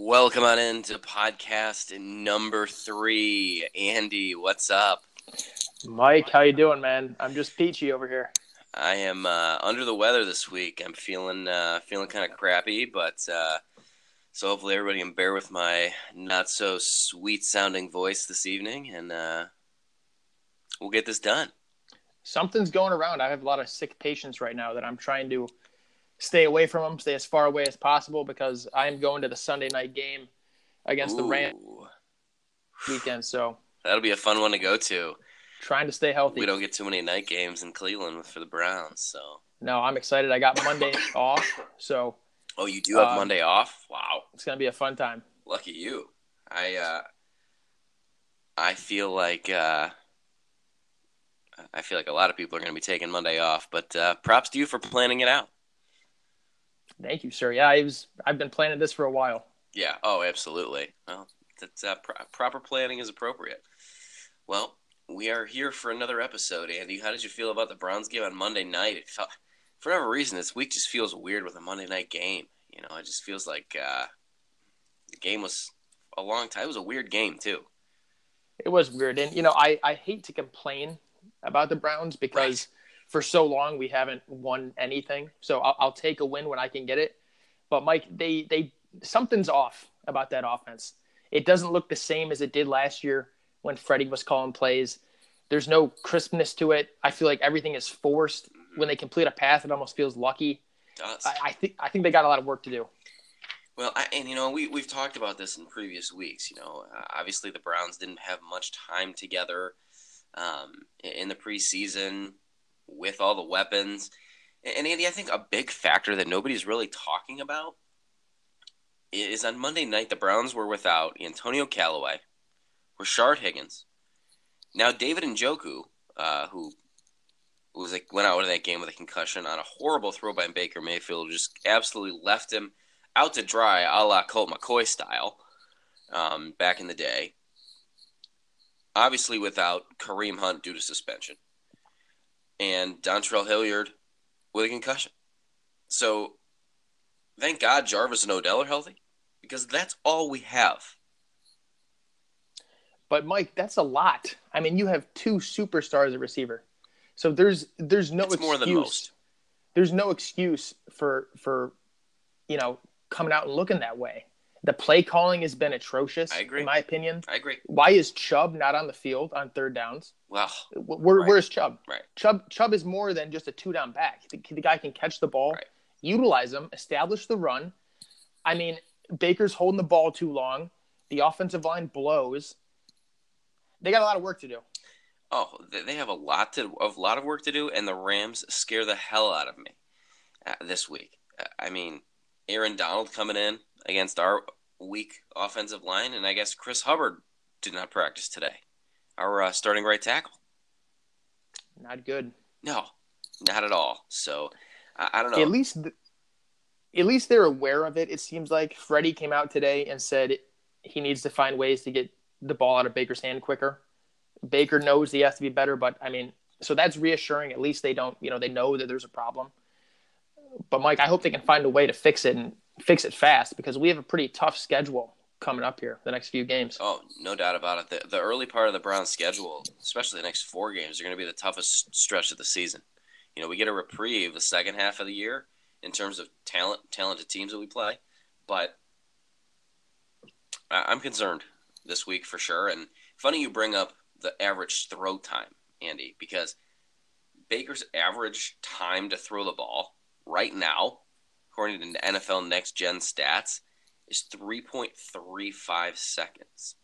Welcome on into podcast number three. Andy, what's up? Mike, how you doing, man? I'm just peachy over here. I am uh, under the weather this week. I'm feeling uh, feeling kind of crappy, but uh, so hopefully everybody can bear with my not so sweet sounding voice this evening, and uh, we'll get this done. Something's going around. I have a lot of sick patients right now that I'm trying to stay away from them, stay as far away as possible because I am going to the Sunday night game against the Rams weekend. So that'll be a fun one to go to. trying to stay healthy. We don't get too many night games in Cleveland for the Browns, so. No, I'm excited. I got Monday off, so Oh, you do have Um, Monday off? Wow. it's gonna be a fun time. Lucky you. I uh I feel like uh I feel like a lot of people are going to be taking Monday off, but uh props to you for planning it out. Thank you, sir. Yeah, I was. I've been planning this for a while. Yeah, oh, absolutely. Well, that's uh, pro- proper planning is appropriate. Well, we are here for another episode, Andy. How did you feel about the Browns game on Monday night? It felt for whatever reason this week just feels weird with a Monday night game. You know, it just feels like uh the game was a long time. It was a weird game too. It was weird, and you know, I I hate to complain about the Browns because for so long we haven't won anything. So I'll, I'll take a win when I can get it. But Mike, they they something's off about that offense. It doesn't look the same as it did last year when Freddie was calling plays. There's no crispness to it. I feel like everything is forced. When they complete a pass, it almost feels lucky. does. I, I think I think they got a lot of work to do. Well, I, and you know, we we've talked about this in previous weeks. You know, uh, obviously the Browns didn't have much time together um, in the preseason with all the weapons. And Andy, I think a big factor that nobody's really talking about is on Monday night the Browns were without Antonio Callaway, Rashard Higgins, now David Njoku, uh, who was like, went out of that game with a concussion on a horrible throw by Baker Mayfield, just absolutely left him out to dry, a la Colt McCoy style, um, back in the day. Obviously, without Kareem Hunt due to suspension, and Dontrell Hilliard with a concussion. So, thank God Jarvis and Odell are healthy, because that's all we have. But Mike, that's a lot. I mean, you have two superstars at receiver, so there's there's no it's excuse. more than most. There's no excuse for for you know coming out and looking that way. The play calling has been atrocious, I agree. in my opinion. I agree. Why is Chubb not on the field on third downs? Well, Where, Right. Where's Chubb? Right. Chubb Chubb is more than just a two down back. The, the guy can catch the ball, Right. utilize him, establish the run. I mean, Baker's holding the ball too long. The offensive line blows. They got a lot of work to do. Oh, they have a lot to a lot of work to do, and the Rams scare the hell out of me uh, this week. Uh, I mean, Aaron Donald coming in against our weak offensive line, and I guess Chris Hubbard did not practice today. Our uh, starting right tackle. Not good. No, not at all. So I, I don't know. At least, th- at least they're aware of it. It seems like Freddie came out today and said he needs to find ways to get the ball out of Baker's hand quicker. Baker knows he has to be better, but I mean, so that's reassuring. At least they don't, you know, they know that there's a problem. But Mike, I hope they can find a way to fix it and fix it fast because we have a pretty tough schedule coming up here the next few games. Oh, no doubt about it. The, the early part of the Browns' schedule, especially the next four games, are going to be the toughest stretch of the season. You know, we get a reprieve the second half of the year in terms of talent, talented teams that we play, but I'm concerned this week for sure. And funny you bring up the average throw time, Andy, because Baker's average time to throw the ball right now, according to NFL Next Gen Stats, is 3.35 seconds.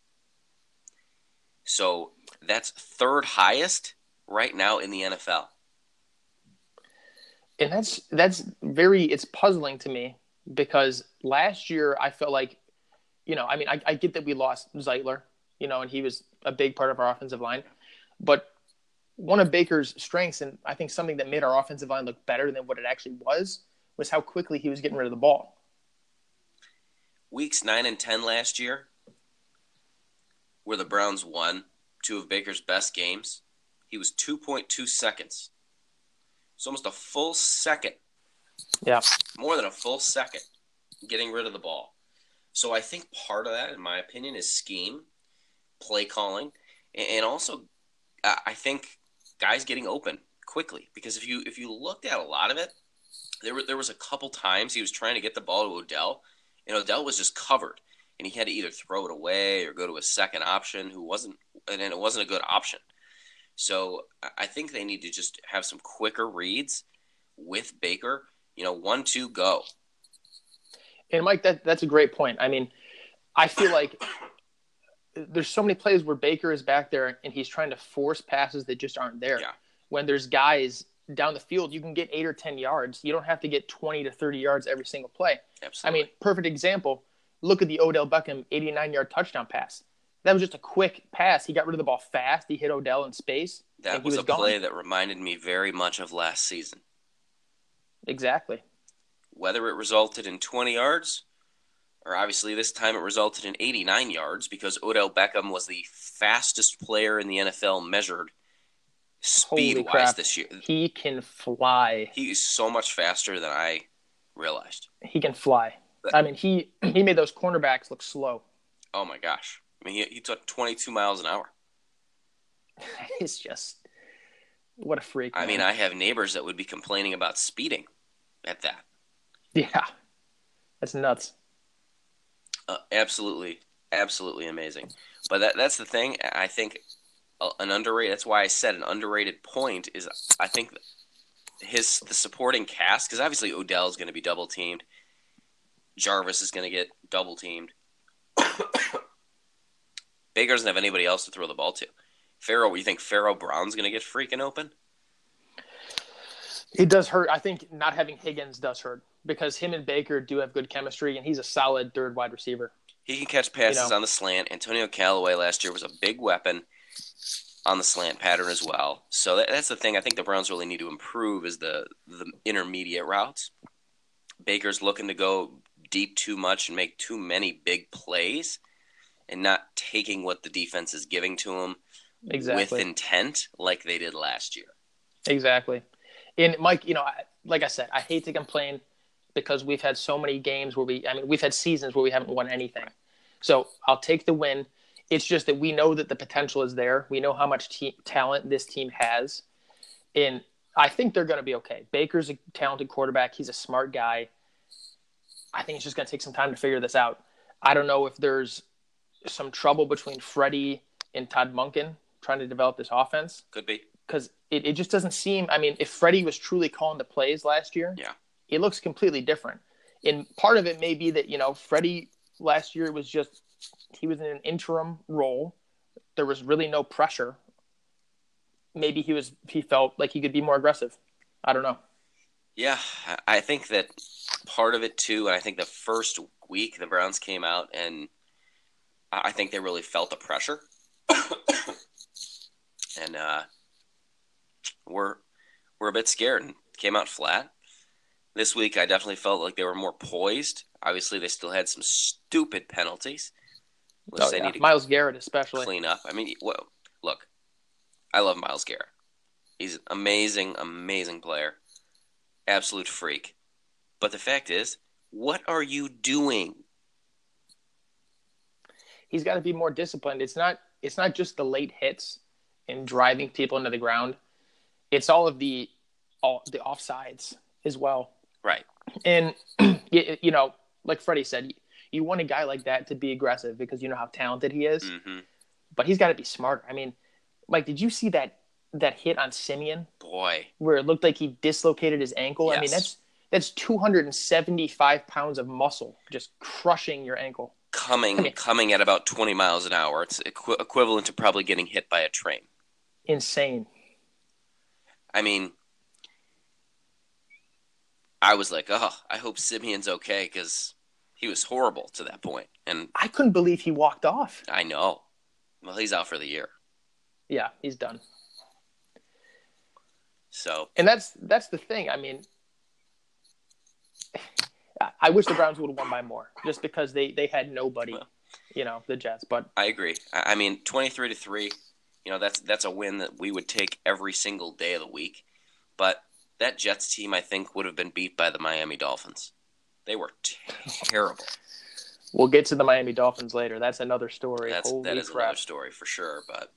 So that's third highest right now in the NFL. and that's that's very it's puzzling to me because last year I felt like, you know, I mean, I, I get that we lost Zeitler, you know, and he was a big part of our offensive line, but one of Baker's strengths, and I think something that made our offensive line look better than what it actually was, was how quickly he was getting rid of the ball. Weeks 9 and 10 last year, where the Browns won two of Baker's best games, he was 2.2 seconds. It's almost a full second, Yeah. more than a full second, getting rid of the ball. So I think part of that, in my opinion, is scheme, play calling, and also uh, I think guys getting open quickly. Because if you if you looked at a lot of it, there were there was a couple times he was trying to get the ball to Odell, and Odell was just covered, and he had to either throw it away or go to a second option who wasn't, and it wasn't a good option. So I think they need to just have some quicker reads with Baker. You know, one two go. And Mike, that that's a great point. I mean, I feel like there's so many plays where Baker is back there and he's trying to force passes that just aren't there. Yeah. When there's guys down the field, you can get eight or ten yards. You don't have to get twenty to thirty yards every single play. Absolutely. I mean, perfect example. Look at the Odell Beckham 89 yard touchdown pass. That was just a quick pass. He got rid of the ball fast. He hit Odell in space. That was, was, a gone. play that reminded me very much of last season. Exactly. Whether it resulted in 20 yards, or obviously this time it resulted in 89 yards because Odell Beckham was the fastest player in the NFL measured speed wise this year. He can fly. He is so much faster than I realized. He can fly. I mean, he he made those cornerbacks look slow. Oh my gosh! I mean, he he took 22 miles an hour. it's just what a freak. I mean, I have neighbors that would be complaining about speeding at that. Yeah, that's nuts. Uh, absolutely, absolutely amazing. But that that's the thing. I think an underrated. That's why I said an underrated point is. I think his the supporting cast because obviously Odell is going to be double teamed. Jarvis is going to get double teamed. Baker doesn't have anybody else to throw the ball to. Pharaoh, you think Pharaoh Brown's going to get freaking open? It does hurt. I think not having Higgins does hurt because him and Baker do have good chemistry, and he's a solid third wide receiver. He can catch passes you know? on the slant. Antonio Callaway last year was a big weapon on the slant pattern as well. So that, that's the thing. I think the Browns really need to improve is the the intermediate routes. Baker's looking to go deep too much and make too many big plays, and not taking what the defense is giving to him exactly. with intent like they did last year. Exactly. And Mike, you know, like I said, I hate to complain because we've had so many games where we, I mean, we've had seasons where we haven't won anything. So I'll take the win. It's just that we know that the potential is there. We know how much te- talent this team has. And I think they're going to be okay. Baker's a talented quarterback. He's a smart guy. I think it's just going to take some time to figure this out. I don't know if there's some trouble between Freddie and Todd Monken trying to develop this offense. Could be. Because it, it just doesn't seem. I mean, if Freddie was truly calling the plays last year, yeah, it looks completely different. And part of it may be that, you know, Freddie last year was just, he was in an interim role. There was really no pressure. Maybe he was, he felt like he could be more aggressive. I don't know. Yeah, I think that part of it too. And I think the first week the Browns came out and I think they really felt the pressure. and uh, we're we're a bit scared and came out flat. This week, I definitely felt like they were more poised. Obviously, they still had some stupid penalties, which oh, they yeah. need to Myles Garrett especially clean up. I mean, well, look, I love Myles Garrett. He's an amazing, amazing player, absolute freak. But the fact is, what are you doing? He's got to be more disciplined. It's not. It's not just the late hits and driving people into the ground. It's all of the all the offsides as well. Right. And you know, like Freddie said, you want a guy like that to be aggressive because you know how talented he is. Mm-hmm. But he's got to be smarter. I mean, Mike, did you see that that hit on Siemian? Boy, where it looked like he dislocated his ankle. Yes. I mean, that's that's 275 pounds of muscle just crushing your ankle. Coming I mean, coming at about 20 miles an hour. It's equ- equivalent to probably getting hit by a train. Insane. I mean, I was like, oh, I hope Siemian's okay because he was horrible to that. And I couldn't believe he walked off. I know. Well, he's out for the year. Yeah, he's done. So, and that's that's the thing. I mean, I wish the Browns would have won by more, just because they they had nobody. Well, you know, the Jets. But I agree. I mean, twenty three to three. You know, that's that's a win that we would take every single day of the week. But that Jets team, I think, would have been beat by the Miami Dolphins. They were terrible. We'll get to the Miami Dolphins later. That's another story. That's Holy that is crap. another story for sure. But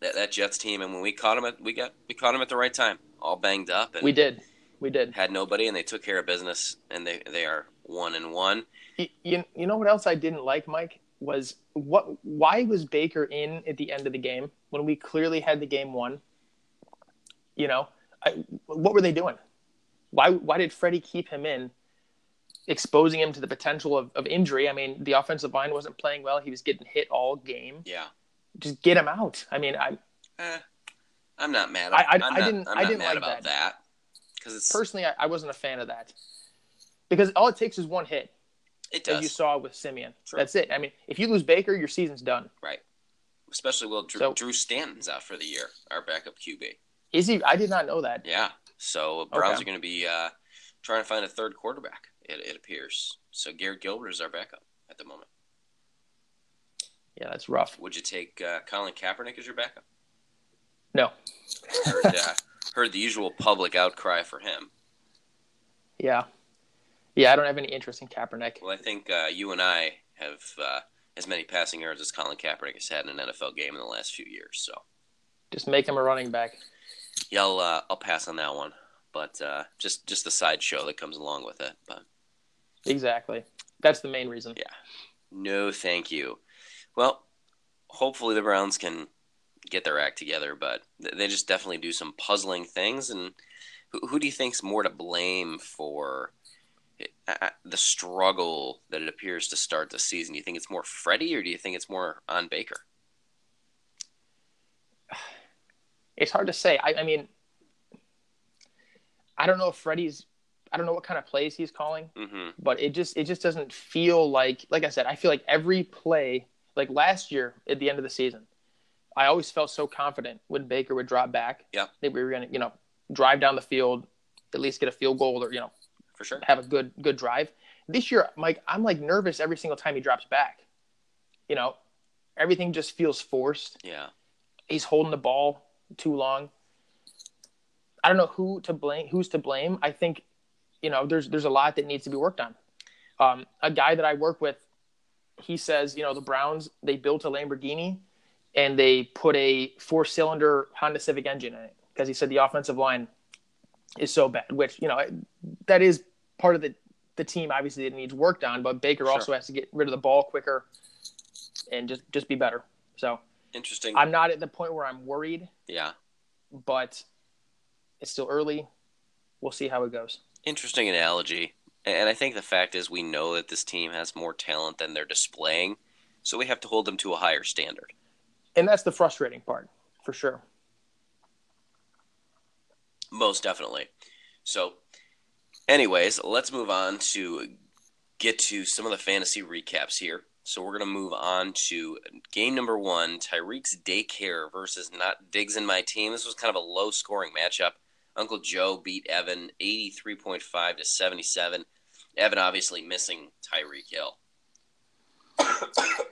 that that Jets team, and when we caught them at we got we caught them at the right time, all banged up, and We did. We did. had nobody, and they took care of business, and they they are one and one. You, you, you know what else I didn't like, Mike? Was what? Why was Baker in at the end of the game when we clearly had the game won? You know, I, what were they doing? Why? Why did Freddie keep him in, exposing him to the potential of, of injury? I mean, the offensive line wasn't playing well. He was getting hit all game. Yeah, Just get him out. I mean, I eh, I'm not mad. I- I- I'm I not, didn't- I'm I didn't mad like about that because personally, I, I wasn't a fan of that because all it takes is one hit, it as you saw with Siemian. Sure. That's it. I mean, if you lose Baker, your season's done. Right. Especially well Drew, So- Drew Stanton's out for the year, our backup QB. Is he? I did not know that. Yeah, so Browns Okay. are going to be uh, trying to find a third quarterback. It, it appears. So Garrett Gilbert is our backup at the moment. Yeah, that's rough. Would you take uh, Colin Kaepernick as your backup? No. Heard, uh, heard the usual public outcry for him. Yeah. Yeah, I don't have any interest in Kaepernick. Well, I think uh, you and I have uh, as many passing yards as Colin Kaepernick has had in an NFL game in the last few years. So Just make him a running back. yeah, I'll uh, I'll pass on that one. But uh, just just the sideshow that comes along with it. But Exactly. That's the main reason. Yeah. no, thank you. Well, hopefully the Browns can get their act together, but they just definitely do some puzzling things. And who, who do you think's more to blame for uh, the struggle that it appears to start the season? Do you think it's more Freddie, or do you think it's more on Baker? It's hard to say. I, I mean, I don't know if Freddie's. I don't know what kind of plays he's calling, hmm but it just it just doesn't feel like. Like I said, I feel like every play, like last year at the end of the season, I always felt so confident when Baker would drop back. Yeah. that we were gonna, you know, drive down the field, at least get a field goal, or you know, For sure. have a good good drive. This year, Mike, I'm like nervous every single time he drops back. You know, everything just feels forced. Yeah. He's holding the ball too long. I don't know who to blame. Who's to blame? I think, you know, there's there's a lot that needs to be worked on. Um, a guy that I work with, he says, you know, the Browns they built a Lamborghini, and they put a four cylinder Honda Civic engine in it because he said the offensive line is so bad. Which you know, that is part of the the team obviously that needs worked on. But Baker Sure. also has to get rid of the ball quicker and just just be better. So Interesting. I'm not at the point where I'm worried, yeah. but it's still early. We'll see how it goes. Interesting analogy. And I think the fact is, we know that this team has more talent than they're displaying, so we have to hold them to a higher standard. And that's the frustrating part, for sure. Most definitely. So, anyways, let's move on to get to some of the fantasy recaps here. So we're going to move on to game number one, Tyreek's Daycare versus Not Diggs and My Team. This was kind of a low scoring matchup. Uncle Joe beat Evan 83.5 to 77. Evan obviously missing Tyreek Hill.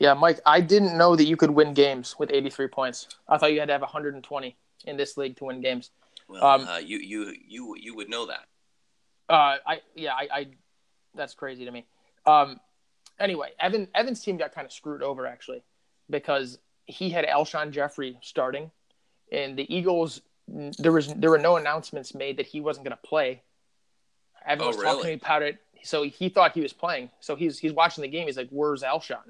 Yeah, Mike, I didn't know that you could win games with 83 points. I thought you had to have 120 in this league to win games. Well, Um, uh, you, you you you would know that. Uh, I yeah, I, I that's crazy to me. Um, anyway, Evan Evan's team got kind of screwed over actually because he had Alshon Jeffery starting, and the Eagles there was there were no announcements made that he wasn't going to play. Evan Oh, was talking to really? me about it, so he thought he was playing. So he's he's watching the game. He's like, "Where's Alshon?"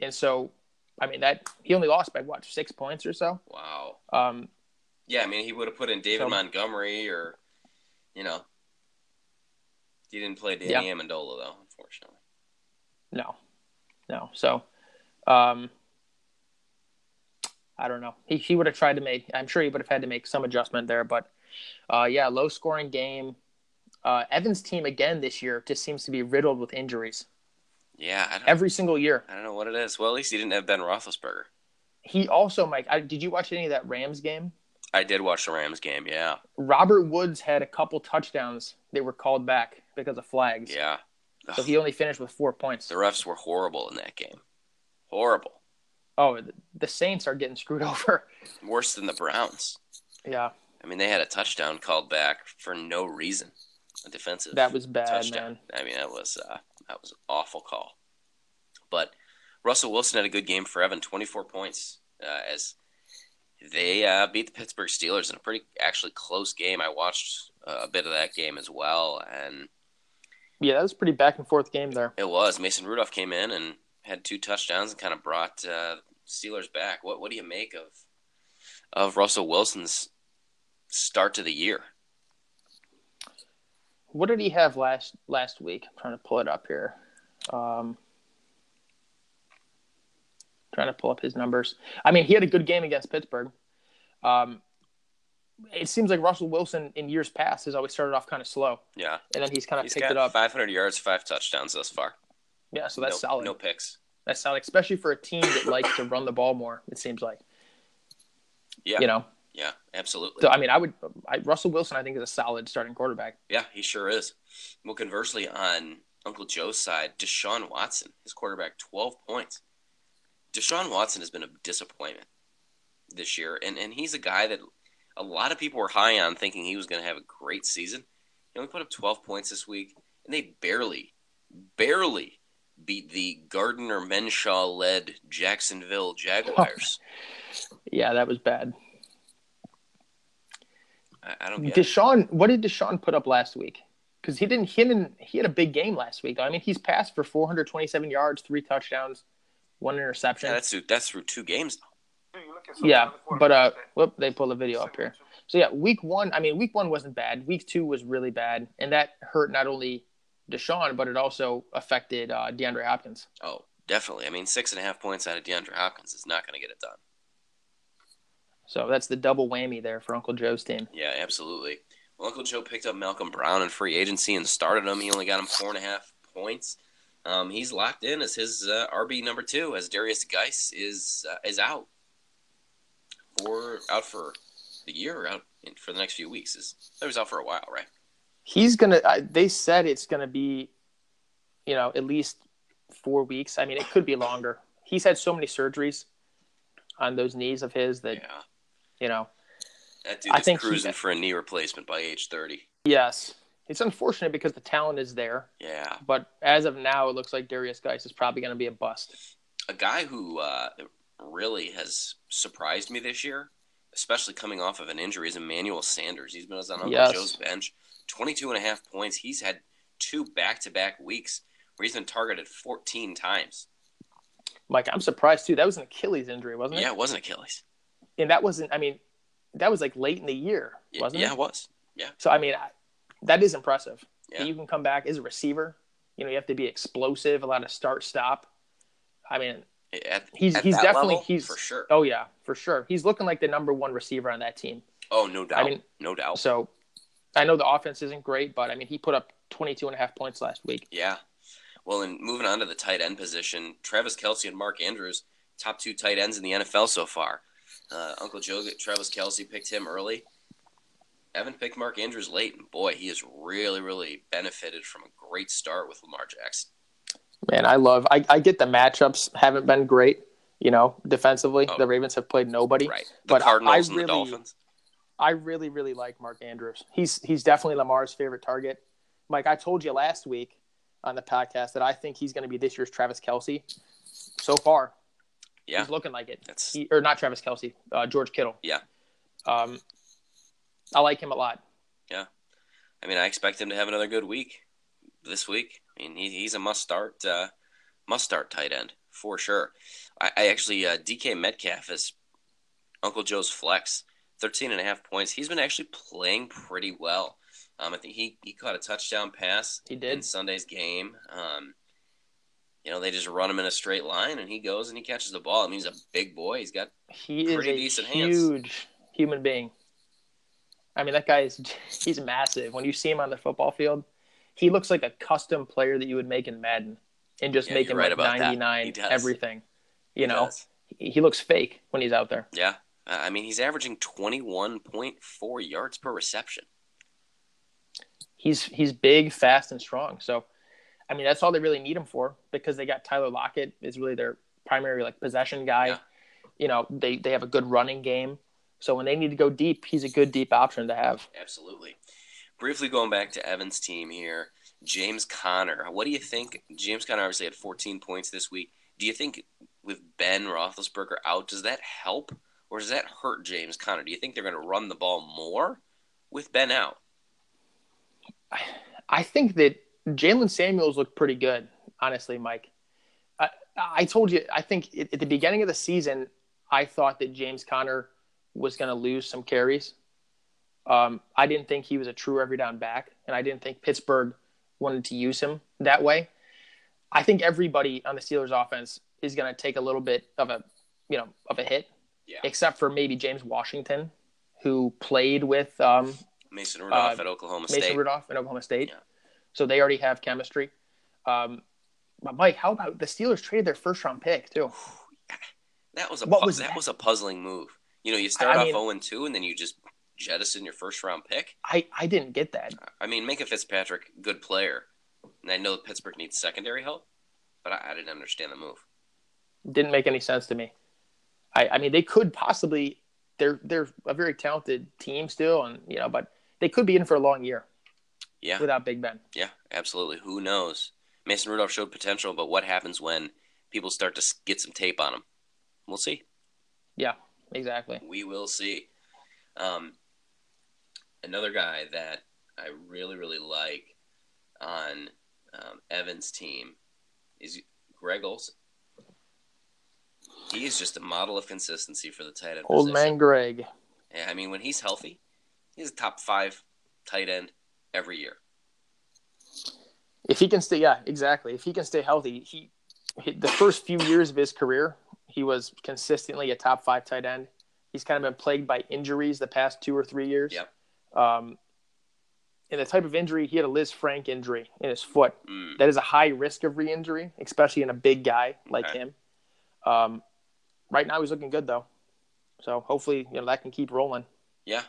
And so, I mean that he only lost by what six points or so. Wow. Um, Yeah, I mean, he would have put in David So- Montgomery or, you know, he didn't play Danny Yeah. Amendola though, unfortunately. No, no. So, um, I don't know. He he would have tried to make. I'm sure he would have had to make some adjustment there, but uh, yeah, low scoring game. Uh, Evans' team again this year just seems to be riddled with injuries Yeah, I don't, every single year. I don't know what it is. Well, at least he didn't have Ben Roethlisberger. He also, Mike, I, did you watch any of that Rams game? I did watch the Rams game. Yeah, Robert Woods had a couple touchdowns that were called back because of flags. yeah. So he only finished with four points. the refs were horrible in that game. Horrible. Oh, the- Saints are getting screwed over. Worse than the Browns. Yeah, I mean, they had a touchdown called back for no reason. A defensive. that was bad, touchdown. man. I mean, that was uh, That was an awful call. But Russell Wilson had a good game for Evan, 24 points uh, as they uh, beat the Pittsburgh Steelers in a pretty actually close game. I watched uh, a bit of that game as well, and yeah, that was a pretty back and forth game there. It was. Mason Rudolph came in and had two touchdowns and kind of brought uh, Steelers back. What what do you make of of Russell Wilson's start to the year? What did he have last last week? I'm trying to pull it up here. Um, trying to pull up his numbers. I mean, he had a good game against Pittsburgh. Um, it seems like Russell Wilson in years past has always started off kind of slow. Yeah, and then he's kind of he's picked it up. 500 yards, five touchdowns thus far. Yeah, so that's no, solid. No picks. That's solid, especially for a team that likes to run the ball more. It seems like. Yeah. You know. Yeah, absolutely. So I mean, I would I, Russell Wilson. I think is a solid starting quarterback. Yeah, he sure is. Well, conversely, on Uncle Joe's side, Deshaun Watson, his quarterback, 12 points. Deshaun Watson has been a disappointment this year, and and he's a guy that a lot of people were high on, thinking he was going to have a great season. He only put up 12 points this week, and they barely, barely beat the Gardner Minshew led Jacksonville Jaguars. yeah, that was bad. I, I don't get Deshaun. It. What did Deshaun put up last week? Because he didn't. He didn't. He had a big game last week. I mean, he's passed for 427 yards, three touchdowns, one interception. Yeah, that's through, that's through two games. Yeah, but uh, whoop, they pull the video up here. So yeah, week one. I mean, week one wasn't bad. Week two was really bad, and that hurt not only Deshaun, but it also affected uh, DeAndre Hopkins. Oh, definitely. I mean, six and a half points out of DeAndre Hopkins is not going to get it done. So that's the double whammy there for Uncle Joe's team. Yeah, absolutely. Well, Uncle Joe picked up Malcolm Brown in free agency and started him. He only got him four and a half points. Um, he's locked in as his uh, RB number two, as Derrius Guice is uh, is out for out for the year, out for the next few weeks. Is he was out for a while, right? He's gonna. They said it's gonna be, you know, at least four weeks. I mean, it could be longer. He's had so many surgeries on those knees of his that, yeah. you know, that dude I think cruising for a knee replacement by age thirty. Yes, it's unfortunate because the talent is there. Yeah. But as of now, it looks like Derrius Guice is probably going to be a bust. A guy who uh, really has surprised me this year, especially coming off of an injury, is Emmanuel Sanders. He's been on Uncle yes. Joe's bench, 22 and a half points. He's had two back-to-back weeks where he's been targeted 14 times. Mike, I'm surprised too. That was an Achilles injury, wasn't it? Yeah, it was an Achilles. And that wasn't. I mean, that was like late in the year, wasn't yeah, it? Yeah, it was. Yeah. So I mean, that is impressive. Yeah. You can come back as a receiver. You know, you have to be explosive, a lot of start stop. I mean, at, he's at he's definitely level, he's for sure. Oh yeah, for sure. He's looking like the number one receiver on that team. Oh, no doubt. I mean, no doubt. So, I know the offense isn't great, but I mean, he put up 22 and a half points last week. Yeah. Well, and moving on to the tight end position, Travis Kelce and Mark Andrews, top two tight ends in the NFL so far. Uh, Uncle Joe, Travis Kelce picked him early. Evan picked Mark Andrews late, and boy, he has really, really benefited from a great start with Lamar Jackson. Man, I love. I, I get the matchups haven't been great. You know, defensively, Oh. the Ravens have played nobody. Right. The But I- Cardinals I and the Dolphins. I really, really like Mark Andrews. He's he's definitely Lamar's favorite target. Mike, I told you last week on the podcast that I think he's going to be this year's Travis Kelce. So far, Yeah. he's looking like it. That's He, or not Travis Kelce, uh, George Kittle. Yeah. Um, I like him a lot. Yeah, I mean, I expect him to have another good week this week. I mean, he, he's a must start, uh, must start tight end for sure. I, I actually uh, DK Metcalf is Uncle Joe's flex, 13 and a half points. He's been actually playing pretty well. Um, I think he, he caught a touchdown pass He did. in. Sunday's game. Um, you know, they just run him in a straight line, and he goes and he catches the ball. I mean, he's a big boy. He's got He is Pretty a decent hands. huge human being. I mean, that guy is he's massive. When you see him on the football field, he looks like a custom player that you would make in Madden and just Yeah, make him right like about 99 everything. You he know, he looks fake when he's out there. Yeah. Uh, I mean, he's averaging 21.4 yards per reception. He's he's big, fast, and strong. So, I mean, that's all they really need him for because they got Tyler Lockett is really their primary like possession guy. Yeah. You know, they they have a good running game. So when they need to go deep, he's a good deep option to have. Absolutely. Briefly going back to Evan's team here, James Conner. What do you think? James Conner obviously had 14 points this week. Do you think with Ben Roethlisberger out, does that help or does that hurt James Conner? Do you think they're going to run the ball more with Ben out? I, think that Jaylen Samuels looked pretty good, honestly, Mike. I, I told you, I think at the beginning of the season, I thought that James Conner was going to lose some carries. Um, I didn't think he was a true every down back, and I didn't think Pittsburgh wanted to use him that way. I think everybody on the Steelers offense is going to take a little bit of a, you know, of a hit, yeah. except for maybe James Washington, who played with um, Mason Rudolph uh, at Oklahoma State. Mason Rudolph at Oklahoma State. Yeah. So they already have chemistry. Um, but Mike, how about the Steelers traded their first round pick too? That was a What pu- was that, that? was a puzzling move. You know, you start I off mean- 0 2 and then you just jettison your first round pick. I, I didn't get that. I mean, Minkah Fitzpatrick, good player. And I know Pittsburgh needs secondary help, but I, I didn't understand the move. Didn't make any sense to me. I, I mean, they could possibly. They're they're a very talented team still, and you know, but they could be in for a long year Yeah, without Big Ben. yeah, absolutely. Who knows? Mason Rudolph showed potential, but what happens when people start to get some tape on him? We'll see. Yeah, exactly. We will see. Um, another guy that I really, really like on um, Evan's team is Greg Olsen. He is just a model of consistency for the tight end. Old position. man Greg. Yeah, I mean, when he's healthy, he's a top five tight end every year. If he can stay, yeah, exactly. If he can stay healthy, he, he the first few years of his career, he was consistently a top five tight end. He's kind of been plagued by injuries the past two or three years. Yep. Um, and the type of injury he had a Lisfranc injury in his foot. Mm, That is a high risk of re-injury, especially in a big guy like Okay. him. Um, right now he's looking good though, so hopefully you know that can keep rolling. yeah,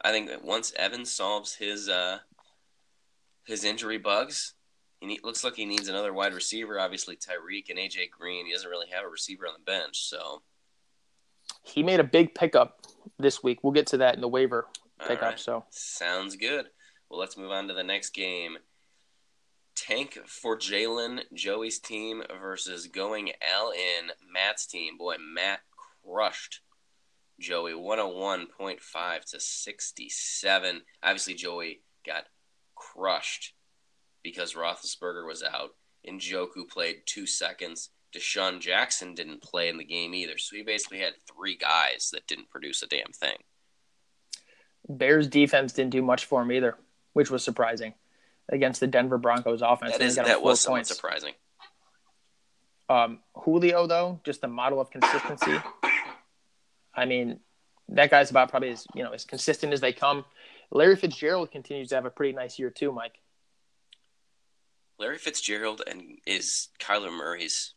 I think that once Evans solves his uh, his injury bugs, he need, looks like he needs another wide receiver. Obviously, Tyreek and AJ Green. He doesn't really have a receiver on the bench, so He made a big pickup this week. We'll get to that in the waiver pickup. right. So Sounds good. Well, let's move on to the next game. Tank for Jalen, Joey's team versus going L in Matt's team. Boy, Matt crushed Joey 101.5 to 67. Obviously, Joey got crushed because Roethlisberger was out. and Njoku played two seconds. DeSean Jackson didn't play in the game either. So he basically had three guys that didn't produce a damn thing. Bears defense didn't do much for him either, which was surprising against the Denver Broncos offense. That is that was somewhat points. surprising. Um, Julio though, just a model of consistency. I mean, that guy's about probably as you know as consistent as they come. Larry Fitzgerald continues to have a pretty nice year too, Mike. Larry Fitzgerald and is Kyler Murray's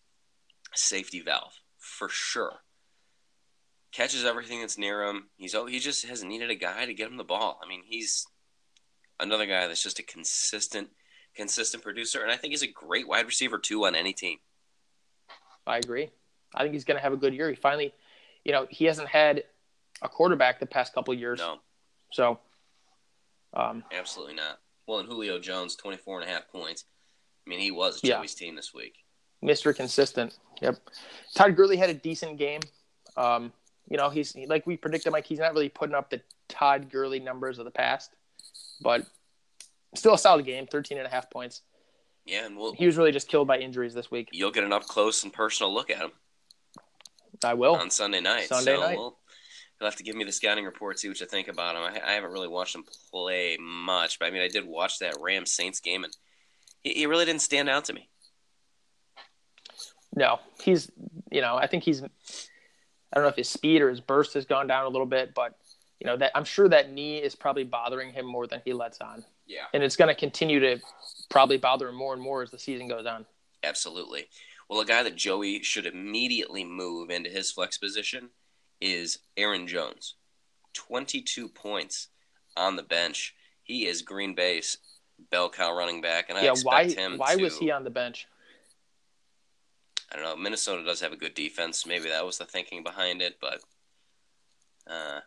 safety valve for sure. Catches everything that's near him. He's oh he just has needed a guy to get him the ball. I mean he's another guy that's just a consistent consistent producer, and I think he's a great wide receiver too on any team. I agree. I think he's going to have a good year. He finally, you know, he hasn't had a quarterback the past couple of years. No, So, um, absolutely not. Well, and Julio Jones, 24 and a half points. I mean, he was Yeah. Joey's team this week. Mr. Consistent. Yep. Todd Gurley had a decent game. Um, you know, he's like we predicted, Mike. He's not really putting up the Todd Gurley numbers of the past, but still a solid game. 13 and a half points. Yeah, and we'll, He was really just killed by injuries this week. you'll get an up close and personal look at him I will. on Sunday night. Sunday so night. We'll, you'll have to give me the scouting report, see what you think about him. I, I haven't really watched him play much, but I mean, I did watch that Rams Saints game, and he, he really didn't stand out to me. No, he's, you know, I think he's, I don't know if his speed or his burst has gone down a little bit, but, you know, that I'm sure that knee is probably bothering him more than he lets on. Yeah, And it's going to continue to probably bother him more and more as the season goes on. absolutely. Well, a guy that Joey should immediately move into his flex position is Aaron Jones. 22 points on the bench. He is Green Bay's bell cow running back, and I yeah, expect why, him why to. was he on the bench? I don't know. Minnesota does have a good defense. Maybe that was the thinking behind it, but uh,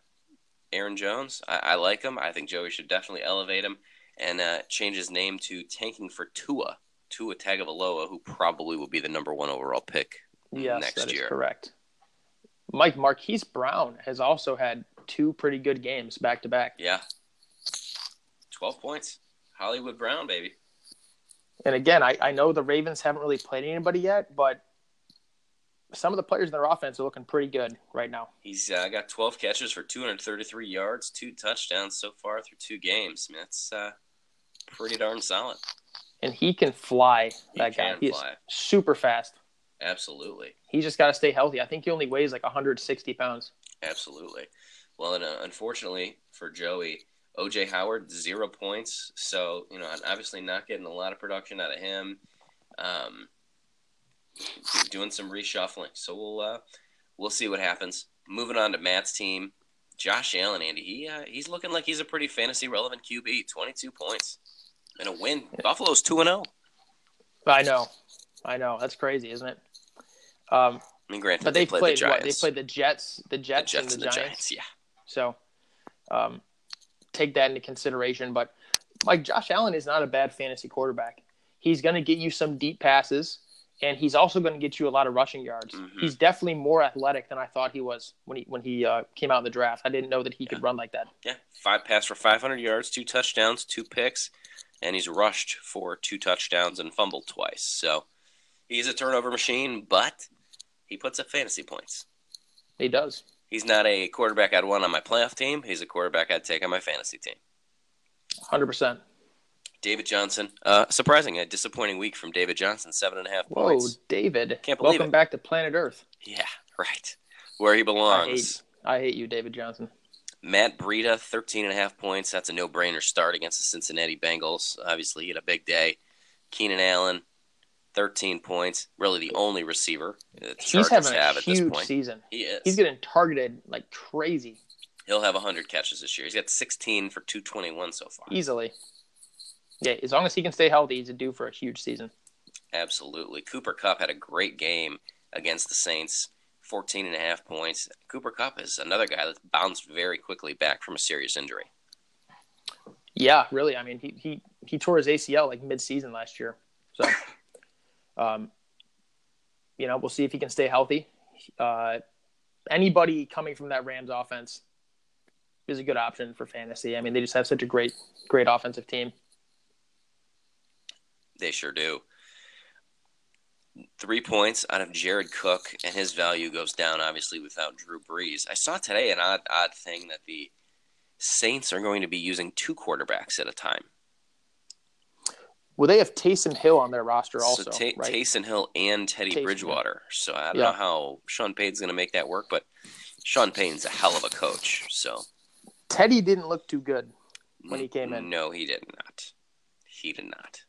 Aaron Jones, I, I like him. I think Joey should definitely elevate him. and uh, change his name to Tanking for Tua. Tua Tagovailoa, who probably will be the number one overall pick Yes, next that is year. correct. Mike Marquise Brown has also had two pretty good games back to back. Yeah. 12 points. Hollywood Brown, baby. And again, I, I know the Ravens haven't really played anybody yet, but some of the players in their offense are looking pretty good right now. He's uh, got 12 catches for 233 yards, two touchdowns so far through two games. I mean, that's uh, pretty darn solid. And he can fly, He that guy. can He fly. super fast. Absolutely. He's just got to stay healthy. I think he only weighs like 160 pounds. Absolutely. Well, and, uh, unfortunately for Joey, OJ Howard zero points. So you know, obviously not getting a lot of production out of him. Um, doing some reshuffling. So we'll uh, we'll see what happens. Moving on to Matt's team, Josh Allen. Andy, he uh, he's looking like he's a pretty fantasy relevant QB. Twenty two points and a win. Buffalo's two and oh. zero. I know. I know. That's crazy, isn't it? Um, I mean, granted, but they they played, played, the what? They played the Jets, the the Jets, Jets and the, Giants. Yeah, So, um, take that into consideration. But like Josh Allen is not a bad fantasy quarterback. He's going to get you some deep passes, and he's also going to get you a lot of rushing yards. Mhm. He's definitely more athletic than I thought he was when he when he uh, came out in the draft. I didn't know that he could run like that. Yeah, five pass for 500 yards, two touchdowns, two picks, and he's rushed for two touchdowns and fumbled twice. So he's a turnover machine, but he puts up fantasy points. He does. He's not a quarterback I'd want on my playoff team. He's a quarterback I'd take on my fantasy team. Hundred percent. David Johnson, uh, surprising, a disappointing week from David Johnson, seven and a half Whoa, points. David! Can't believe Welcome it. back to planet Earth. Yeah, right. Where he I belongs. hate, I hate you, David Johnson. Matt Breida, 13 and a half points. That's a no-brainer start against the Cincinnati Bengals. Obviously, he had a big day. Keenan Allen, 13 points. Really the only receiver that the He's having a have at this huge point. season. He is. He's getting targeted like crazy, He'll have 100 catches this year. He's got 16 for 221 so far. easily. Yeah, as long as he can stay healthy, he's a due for a huge season. Absolutely. Cooper Kupp had a great game against the Saints. 14 and a half points. Cooper Kupp is another guy that's bounced very quickly back from a serious injury. Yeah, really. I mean, he he he tore his ACL like mid-season last year. So, um, you know, we'll see if he can stay healthy. Uh, anybody coming from that Rams offense is a good option for fantasy. I mean, they just have such a great great offensive team. They sure do. Three points out of Jared Cook, and his value goes down obviously without Drew Brees. I saw today an odd, odd thing that the Saints are going to be using two quarterbacks at a time. Well, they have Taysom Hill on their roster also, so Ta- right? Taysom Hill and Teddy Taysom, Bridgewater. So I don't Yeah. know how Sean Payton's going to make that work, but Sean Payton's a hell of a coach. So Teddy didn't look too good. When he came in. no, he did not. He did not.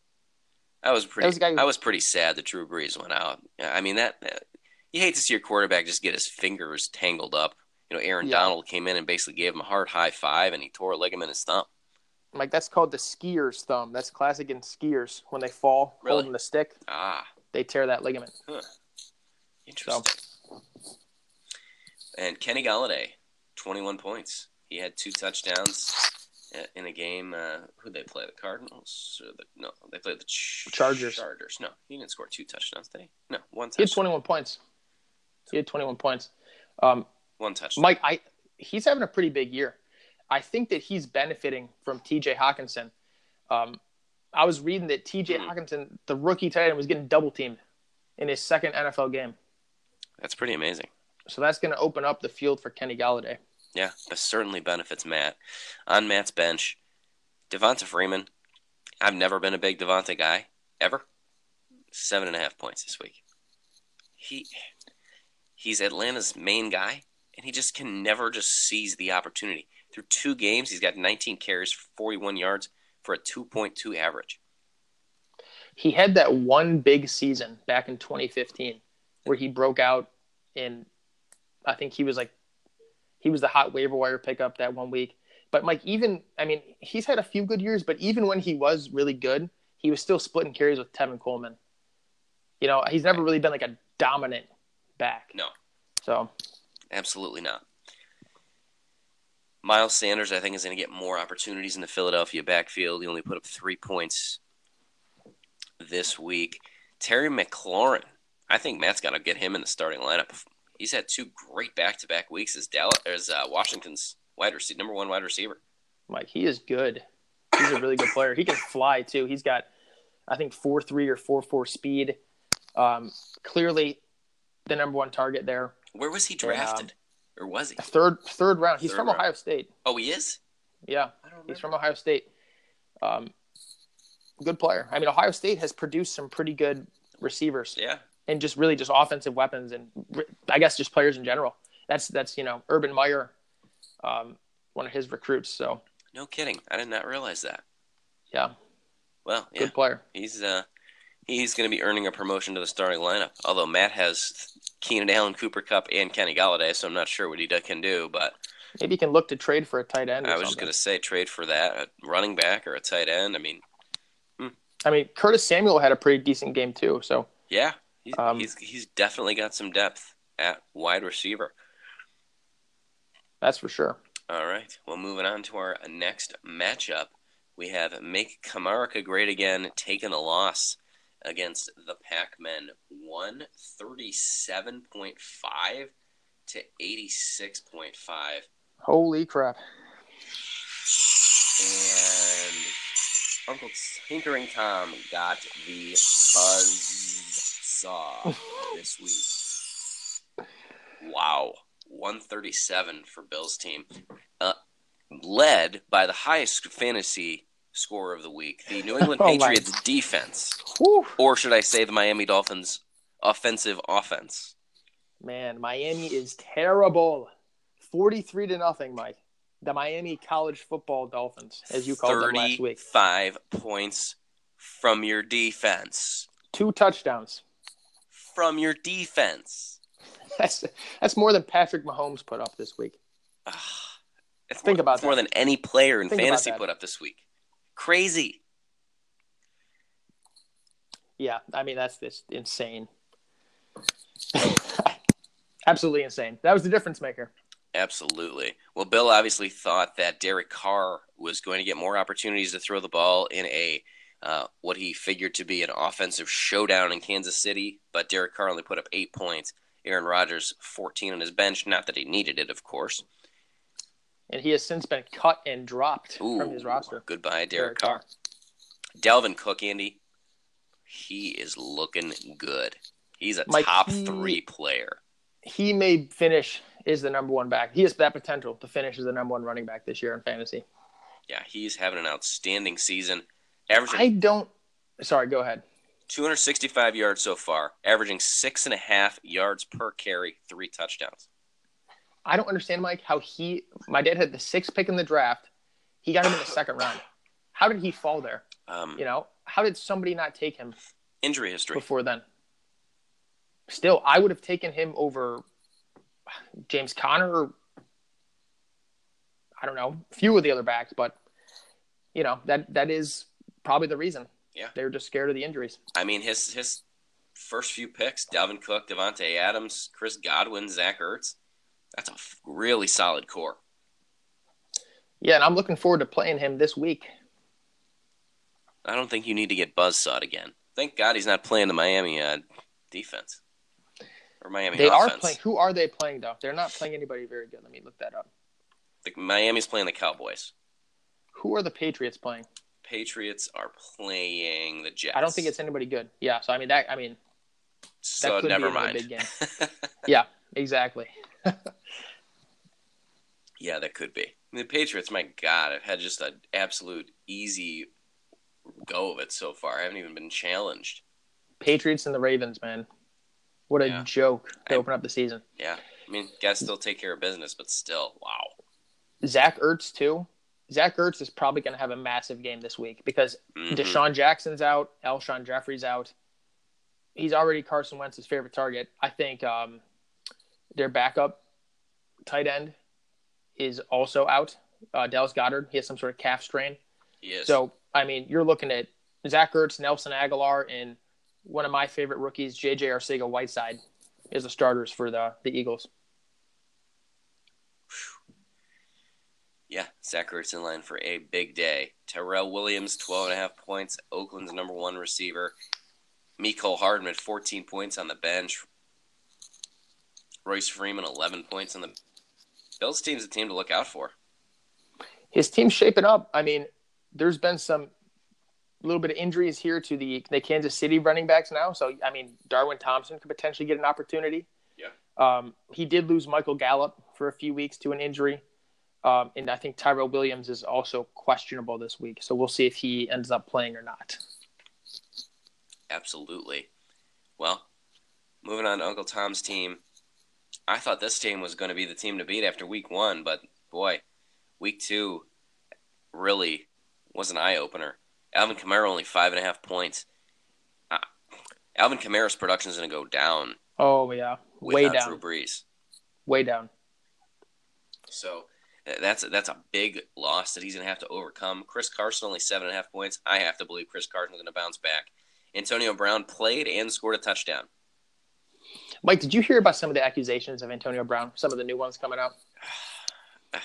I was pretty. was who- I was pretty sad that Drew Brees went out. I mean that. that- You hate to see your quarterback just get his fingers tangled up. You know, Aaron Yeah. Donald came in and basically gave him a hard high five, and he tore a ligament in his thumb. Like that's called the skier's thumb. That's classic in skiers when they fall Really? holding the stick, Ah, they tear that ligament. interesting. And Kenny Golladay, twenty-one points. He had two touchdowns in a game. Uh, who they play? The Cardinals? Or the, no, they played the Ch- Chargers. Chargers. No, he didn't score two touchdowns. Did he? No, one He had touchdown. 21 points. He had 21 points. Um, One touchdown. Mike, I he's having a pretty big year. I think that he's benefiting from T.J. Hockenson. Um, I was reading that T.J. Hmm. Hockenson, the rookie tight end, was getting double teamed in his second NFL game. That's pretty amazing. So that's going to open up the field for Kenny Golladay. Yeah, but certainly benefits Matt. On Matt's bench, Devonta Freeman. I've never been a big Devonta guy ever. Seven and a half points this week. He he's Atlanta's main guy, and he just can never just seize the opportunity. Through two games, he's got 19 carries for 41 yards for a 2.2 average. He had that one big season back in 2015 where he broke out in, I think he was like, he was the hot waiver wire pickup that one week. But Mike, even I mean, he's had a few good years, but even when he was really good, he was still splitting carries with Tevin Coleman. You know, he's never really been like a dominant back. No, So absolutely not. Miles Sanders, I think, is going to get more opportunities in the Philadelphia backfield. He only put up three points this week. Terry McLaurin, I think Matt's got to get him in the starting lineup. He's had two great back-to-back weeks as Dallas, as uh, Washington's wide receiver, number one wide receiver. Mike, he is good. He's a really good player. He can fly too. He's got, I think, four three or four four speed. Um, clearly, the number one target there. Where was he drafted, and, um, or was he third third round? He's third from round. Ohio State. Oh, he is. Yeah, he's from Ohio State. Um, good player. I mean, Ohio State has produced some pretty good receivers. Yeah, and just really just offensive weapons, and I guess just players in general. That's that's you know Urban Meyer, um, one of his recruits. So no kidding. I did not realize that. Yeah. Well, yeah. good player. He's uh he's going to be earning a promotion to the starting lineup. Although Matt has Keenan Allen, Cooper Kupp, and Kenny Golladay, so I'm not sure what he can do. But maybe you can look to trade for a tight end. I was something. just going to say trade for that, a running back or a tight end. I mean, hmm. I mean Curtis Samuel had a pretty decent game too. So yeah, he's um, he's, he's definitely got some depth at wide receiver. That's for sure. All right. Well, moving on to our next matchup, we have Make Comerica Great Again taking a loss against the thirty-seven point five to eighty-six point five. Holy crap! And Uncle Tinkering Tom got the buzz saw this week. Wow. 137 for Bill's team, uh, led by the highest fantasy score of the week, the New England oh, Patriots oh defense, Whew. or should I say the Miami Dolphins offensive offense. Man, Miami is terrible. 43 to nothing, Mike. The Miami College Football Dolphins, as you called them last week. 35 points from your defense. Two touchdowns. From your defense. That's that's more than Patrick Mahomes put up this week. It's Think more, about it's more than any player in Think fantasy put up this week. Crazy. Yeah, I mean that's just insane. Absolutely insane. That was the difference maker. Absolutely. Well, Bill obviously thought that Derek Carr was going to get more opportunities to throw the ball in a uh, what he figured to be an offensive showdown in Kansas City, but Derek Carr only put up eight points. Aaron Rodgers 14 on his bench. Not that he needed it, of course. And he has since been cut and dropped Ooh, from his roster. Goodbye, Derek, Derek Carr. Carr. Dalvin Cook, Andy. He is looking good. He's a Mike, top he, three player. He may finish is the number one back. He has that potential to finish as the number one running back this year in fantasy. Yeah, he's having an outstanding season. Averaging. I don't. Sorry, go ahead. 265 yards so far, averaging six and a half yards per carry, three touchdowns. I don't understand, Mike, how he. My dad had the sixth pick in the draft. He got him in the second round. How did he fall there? Um, you know, how did somebody not take him? Injury history before then. Still, I would have taken him over James Conner. I don't know, a few of the other backs, but you know that that is probably the reason. Yeah, they're just scared of the injuries. I mean, his his first few picks: Dalvin Cook, Davante Adams, Chris Godwin, Zach Ertz. That's a really solid core. Yeah, and I'm looking forward to playing him this week. I don't think you need to get buzzsawed again. Thank God he's not playing the Miami uh, defense or Miami. They offense. are playing. Who are they playing though? They're not playing anybody very good. Let me look that up. The, Miami's playing the Cowboys. Who are the Patriots playing? Patriots are playing the Jets. I don't think it's anybody good. Yeah, so I mean that. I mean, so that could never be mind. Big game. yeah, exactly. yeah, that could be. the Patriots, my God, I've had just an absolute easy go of it so far. I haven't even been challenged. Patriots and the Ravens, man. What a yeah. joke to I, open up the season. Yeah. I mean, guys still take care of business, but still, wow. Zach Ertz, too. Zach Ertz is probably going to have a massive game this week because mm-hmm. DeSean Jackson's out, Alshon Jeffery's out. He's already Carson Wentz's favorite target. I think um, their backup tight end is also out. Uh, Dallas Goedert, he has some sort of calf strain. Yes. So, I mean, you're looking at Zach Ertz, Nelson Agholor, and one of my favorite rookies, J.J. Arcega-Whiteside, is the starters for the, the Eagles. Yeah, Zach Ertz in line for a big day. Tyrell Williams, 12 and a half points. Oakland's number one receiver. Mecole Hardman, 14 points on the bench. Royce Freeman, 11 points on the Bills team's a team to look out for. His team's shaping up. I mean, there's been some little bit of injuries here to the the Kansas City running backs now. So I mean, Darwin Thompson could potentially get an opportunity. Yeah. Um, he did lose Michael Gallup for a few weeks to an injury. Um, and I think Tyrell Williams is also questionable this week. So we'll see if he ends up playing or not. Absolutely. Well, moving on to Uncle Tom's team. I thought this team was going to be the team to beat after week one, but boy, week two really was an eye opener. Alvin Kamara only five and a half points. Uh, Alvin Kamara's production is going to go down. Oh yeah, way down. Drew Brees. Way down. So that's that's a big loss that he's going to have to overcome. Chris Carson only seven and a half points. I have to believe Chris Carson's going to bounce back. Antonio Brown played and scored a touchdown. Mike, did you hear about some of the accusations of Antonio Brown? Some of the new ones coming out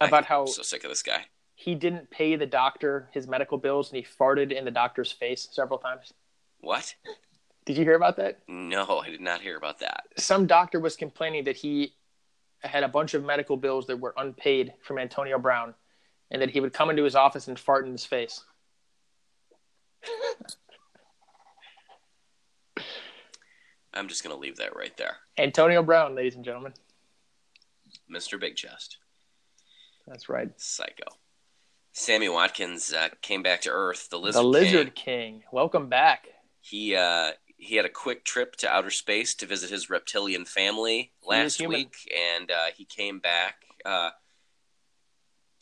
about how I'm so sick of this guy. He didn't pay the doctor his medical bills, and he farted in the doctor's face several times. What? Did you hear about that? No, I did not hear about that. Some doctor was complaining that he had a bunch of medical bills that were unpaid from Antonio Brown, and that he would come into his office and fart in his face. I'm just going to leave that right there. Antonio Brown, ladies and gentlemen. Mr. Big Chest. That's right. Psycho. Sammy Watkins uh, came back to Earth. The Lizard, the Lizard King. King. Welcome back. He uh, he had a quick trip to outer space to visit his reptilian family last week, and uh, he came back uh,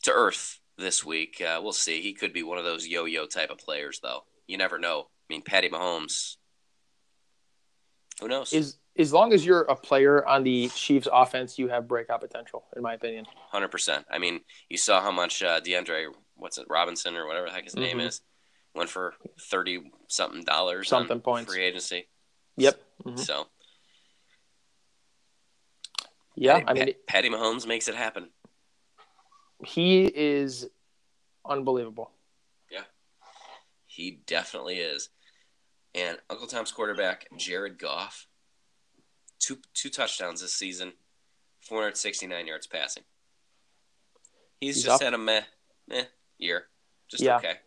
to Earth this week. Uh, we'll see. He could be one of those yo-yo type of players, though. You never know. I mean, Patty Mahomes who knows? Is as long as you're a player on the Chiefs offense, you have breakout potential, in my opinion. Hundred percent. I mean, you saw how much uh, DeAndre, what's it, Robinson or whatever the heck his mm-hmm. name is, went for thirty something dollars, something points, free agency. Yep. Mm-hmm. So. Yeah, Patty, I mean, Patty Mahomes makes it happen. He is unbelievable. Yeah, he definitely is. And Uncle Tom's quarterback, Jared Goff, two two touchdowns this season, 469 yards passing. He's, He's just up. had a meh, meh year. Just yeah. okay.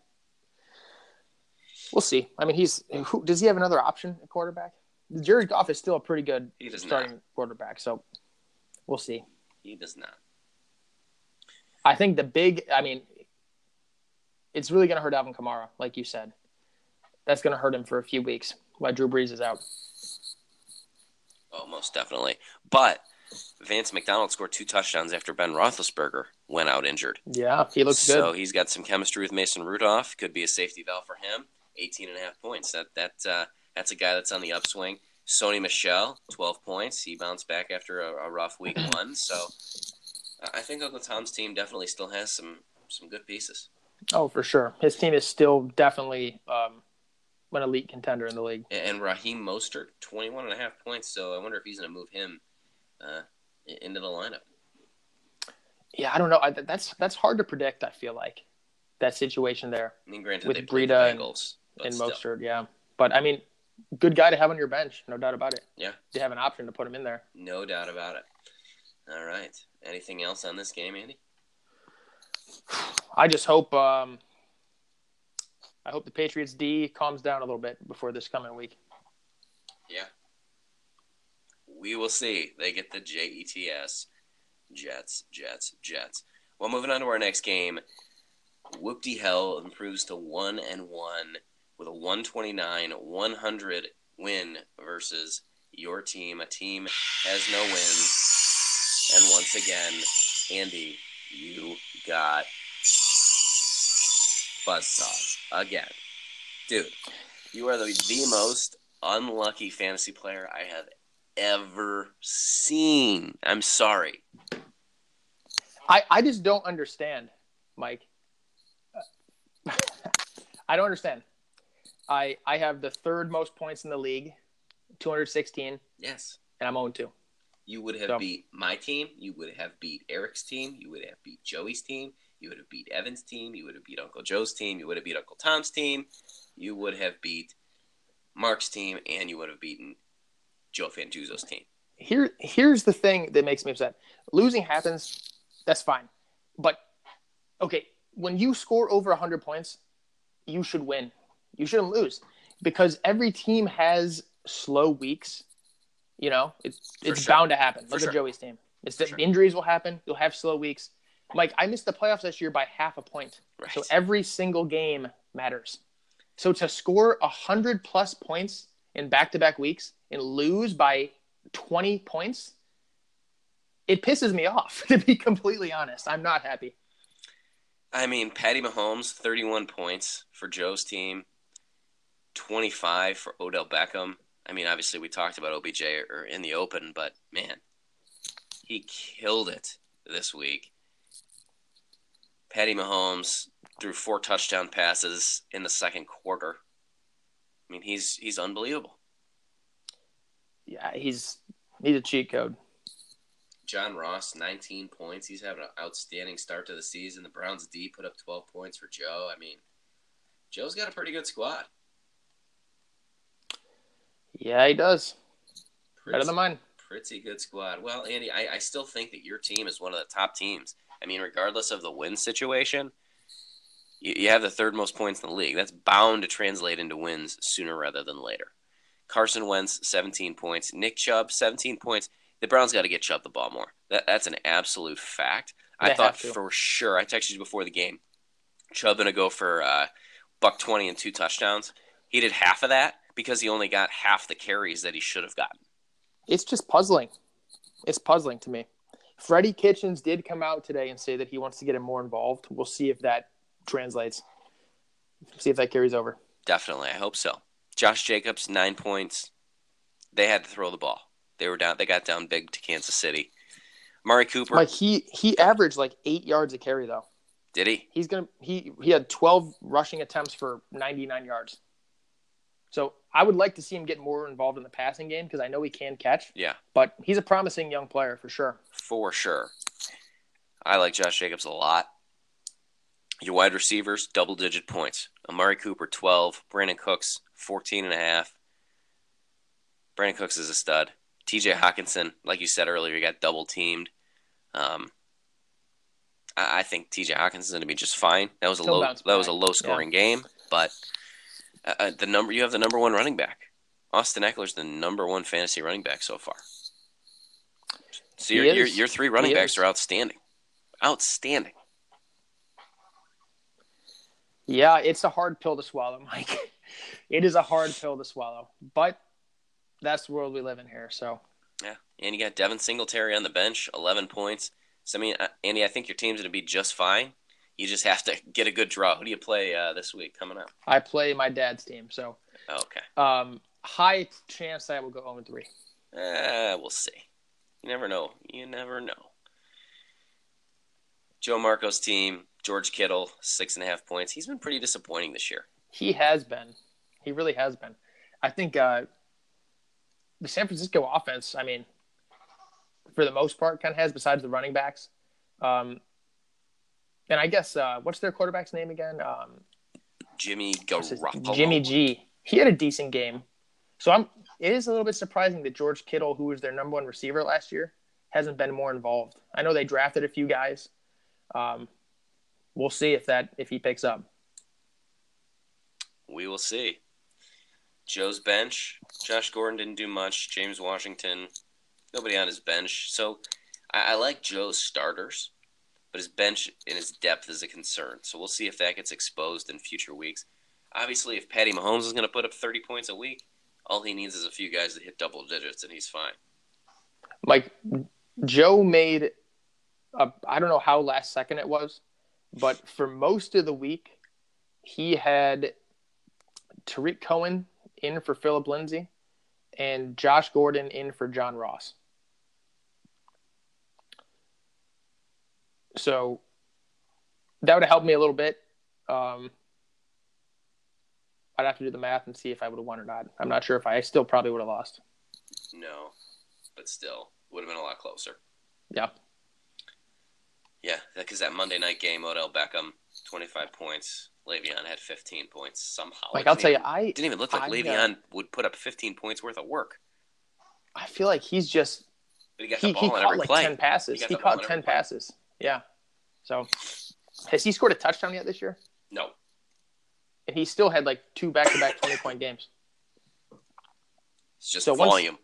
We'll see. I mean, he's who, does he have another option at quarterback? Jared Goff is still a pretty good starting not. quarterback, so we'll see. He does not. I think the big, I mean, it's really going to hurt Alvin Kamara, like you said that's going to hurt him for a few weeks while Drew Brees is out. Oh, most definitely. But Vance McDonald scored two touchdowns after Ben Roethlisberger went out injured. Yeah, he looks so good. So he's got some chemistry with Mason Rudolph. Could be a safety valve for him. 18 and a half points. That that uh, that's a guy that's on the upswing. Sony Michel, 12 points. He bounced back after a, a rough week one. So I think Uncle Tom's team definitely still has some some good pieces. Oh, for sure. His team is still definitely um, an elite contender in the league. And Raheem Mostert, 21 and a half points. So I wonder if he's going to move him uh, into the lineup. Yeah, I don't know. I, that's that's hard to predict. I feel like that situation there. I mean, granted, with Breida and, and Mostert, yeah. But I mean, good guy to have on your bench, no doubt about it. Yeah, you have an option to put him in there. No doubt about it. All right. Anything else on this game, Andy? I just hope um, I hope the Patriots D calms down a little bit before this coming week. Yeah. We will see. They get the J E T S. Jets, Jets, Jets. Well, moving on to our next game. Whoopty Hell improves to 1 and 1 with a 129 100 win versus your team. A team has no wins. And once again, Andy, you got buzzsaw again. Dude, you are the, the most unlucky fantasy player I have ever seen. I'm sorry. I, I just don't understand, Mike. I don't understand. I I have the third most points in the league, 216. Yes. And I'm 0 2. You would have so. beat my team. You would have beat Eric's team. You would have beat Joey's team. You would have beat Evan's team. You would have beat Uncle Joe's team. You would have beat Uncle Tom's team. You would have beat Mark's team, and you would have beaten Joe Fantuzzo's team. Here, here's the thing that makes me upset. Losing happens. That's fine, but okay, when you score over 100 points, you should win. You shouldn't lose because every team has slow weeks. You know, it's it's sure. bound to happen. Look sure. at Joey's team. It's the sure. injuries will happen. You'll have slow weeks. Mike, I missed the playoffs this year by half a point. Right. So every single game matters. So to score hundred plus points in back to back weeks and lose by twenty points, it pisses me off. To be completely honest, I'm not happy. I mean, Patty Mahomes, 31 points for Joe's team, 25 for Odell Beckham. I mean, obviously, we talked about OBJ or in the open, but man, he killed it this week. Patty Mahomes threw four touchdown passes in the second quarter. I mean, he's he's unbelievable. Yeah, he's he's a cheat code. John Ross, 19 points. He's having an outstanding start to the season. The Browns D put up 12 points for Joe. I mean, Joe's got a pretty good squad. Yeah, he does. Pretty, Better than mine. Pretty good squad. Well, Andy, I, I still think that your team is one of the top teams. I mean, regardless of the win situation, you, you have the third most points in the league. That's bound to translate into wins sooner rather than later. Carson Wentz, 17 points. Nick Chubb, 17 points the Browns got to get Chubb the ball more. That, that's an absolute fact. They I thought for sure. I texted you before the game. Chubb gonna go for uh, buck twenty and two touchdowns. He did half of that because he only got half the carries that he should have gotten. It's just puzzling. It's puzzling to me. Freddie Kitchens did come out today and say that he wants to get him more involved. We'll see if that translates. See if that carries over. Definitely, I hope so. Josh Jacobs, nine points. They had to throw the ball. They were down. They got down big to Kansas City. Murray Cooper. Like he he averaged like eight yards a carry though. Did he? He's gonna he he had twelve rushing attempts for ninety nine yards. So I would like to see him get more involved in the passing game because I know he can catch. Yeah. But he's a promising young player for sure. For sure. I like Josh Jacobs a lot. Your wide receivers, double digit points. Amari Cooper, 12. Brandin Cooks, 14 and a half. Brandin Cooks is a stud. TJ Hockenson, like you said earlier, he got double teamed. Um, I, I, think TJ Hockenson's going to be just fine. That was a Still low that was a low scoring yeah. game, but uh, uh, the number you have the number one running back. Austin Ekeler's the number one fantasy running back so far. So your, your, your three running he backs is. are outstanding, outstanding. Yeah, it's a hard pill to swallow, Mike. it is a hard pill to swallow, but that's the world we live in here. So yeah, and you got Devin Singletary on the bench, eleven points. So I mean, uh, Andy, I think your team's going to be just fine. You just have to get a good draw. Who do you play uh, this week coming up? I play my dad's team, so okay. Um, high chance I will go zero three. Uh, we'll see. You never know. You never know. Joe Marco's team, George Kittle, six and a half points. He's been pretty disappointing this year. He has been. He really has been. I think uh, the San Francisco offense, I mean, for the most part, kind of has besides the running backs. Um, and I guess uh, what's their quarterback's name again? Um, Jimmy Garoppolo. Jimmy G. He had a decent game. So I'm. It is a little bit surprising that George Kittle, who was their number one receiver last year, hasn't been more involved. I know they drafted a few guys. Um, we'll see if that if he picks up. We will see. Joe's bench. Josh Gordon didn't do much. James Washington, nobody on his bench. So I, I like Joe's starters, but his bench and his depth is a concern. So we'll see if that gets exposed in future weeks. Obviously, if Patty Mahomes is going to put up 30 points a week, all he needs is a few guys that hit double digits, and he's fine. Mike, Joe made, I don't know how last second it was, but for most of the week, he had Tarik Cohen in for Phillip Lindsay and Josh Gordon in for John Ross. So that would have helped me a little bit. Um, I'd have to do the math and see if I would have won or not. I'm not sure if I, I still probably would have lost. No, but still, would have been a lot closer. Yeah. Yeah, because that Monday night game, Odell Beckham, 25 points. Le'Veon had 15 points somehow. Like I'll tell you, I didn't even look like I, uh, Le'Veon would put up 15 points worth of work. I feel like he's just But he got he, the he caught every like play. ten passes. He He, caught ten every play. Yeah. So has he scored a touchdown yet this year? No, And he still had like two back to back twenty point games. it's just So once- volume.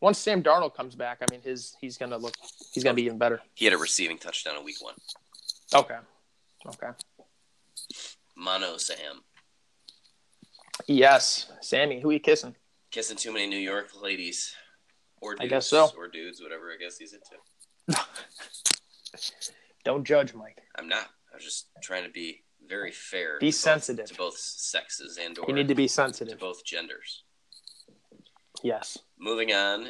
Once Sam Darnold comes back, I mean his he's gonna look he's gonna be even better. He had a receiving touchdown in week one. Okay. Okay. Mono Sam. Yes. Sammy, who are you kissing? Kissing too many New York ladies. Or dudes. I guess so. Or dudes, whatever I guess he's into. Don't judge, Mike. I'm not. I was just trying to be very fair. Be to both- sensitive. to both sexes and or You need to be sensitive to both genders. Yes. Moving on.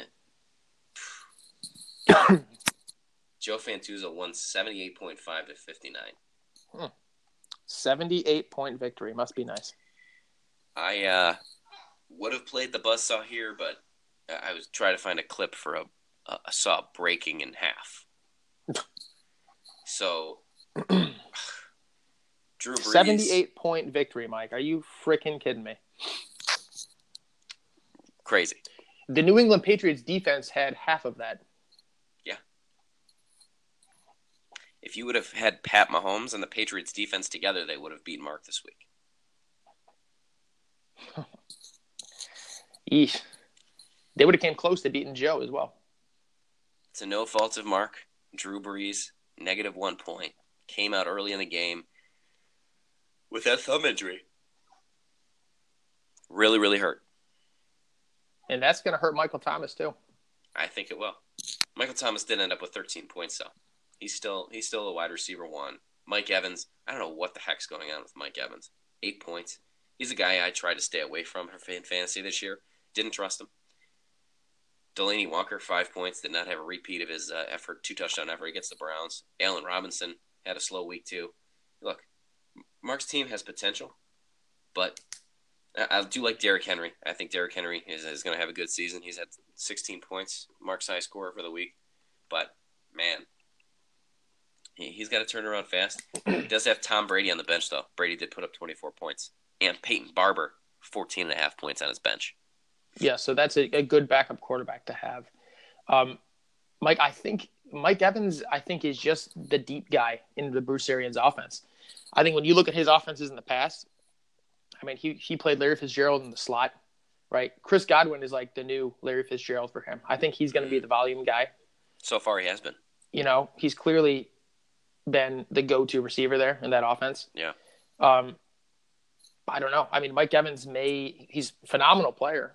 Joe Fantuzzo won 78.5 to 59. Seventy eight point victory. Must be nice. I uh, would have played the buzzsaw here, but I was trying to find a clip for a, a, a saw breaking in half. So, Drew Brees. Seventy eight point victory, Mike. Are you freaking kidding me? Crazy. The New England Patriots defense had half of that. Yeah. If you would have had Pat Mahomes and the Patriots defense together, they would have beaten Mark this week. Yeesh. They would have came close to beating Joe as well. It's a no fault of Mark. Drew Brees, negative one point, came out early in the game with that thumb injury. Really, really hurt. And that's going to hurt Michael Thomas too. I think it will. Michael Thomas did end up with 13 points though. He's still he's still a wide receiver one. Mike Evans, I don't know what the heck's going on with Mike Evans. Eight points. He's a guy I tried to stay away from for fan- fantasy this year. Didn't trust him. Delanie Walker, five points. Did not have a repeat of his uh, effort, two touchdown effort against the Browns. Allen Robinson had a slow week too. Look, Mark's team has potential, but I, I do like Derrick Henry. I think Derrick Henry is, is going to have a good season. He's had 16 points, Mark's high scorer for the week. But man, he, he's got to turn around fast. He does have Tom Brady on the bench though. Brady did put up 24 points, and Peyton Barber 14 and a half points on his bench. Yeah, so that's a, a good backup quarterback to have. Um, Mike, I think Mike Evans, I think, is just the deep guy in the Bruce Arians offense. I think when you look at his offenses in the past, I mean, he he played Larry Fitzgerald in the slot, right? Chris Godwin is like the new Larry Fitzgerald for him. I think he's going to be the volume guy. So far, he has been. You know, he's clearly been the go-to receiver there in that offense. Yeah. Um, I don't know. I mean, Mike Evans may he's a phenomenal player,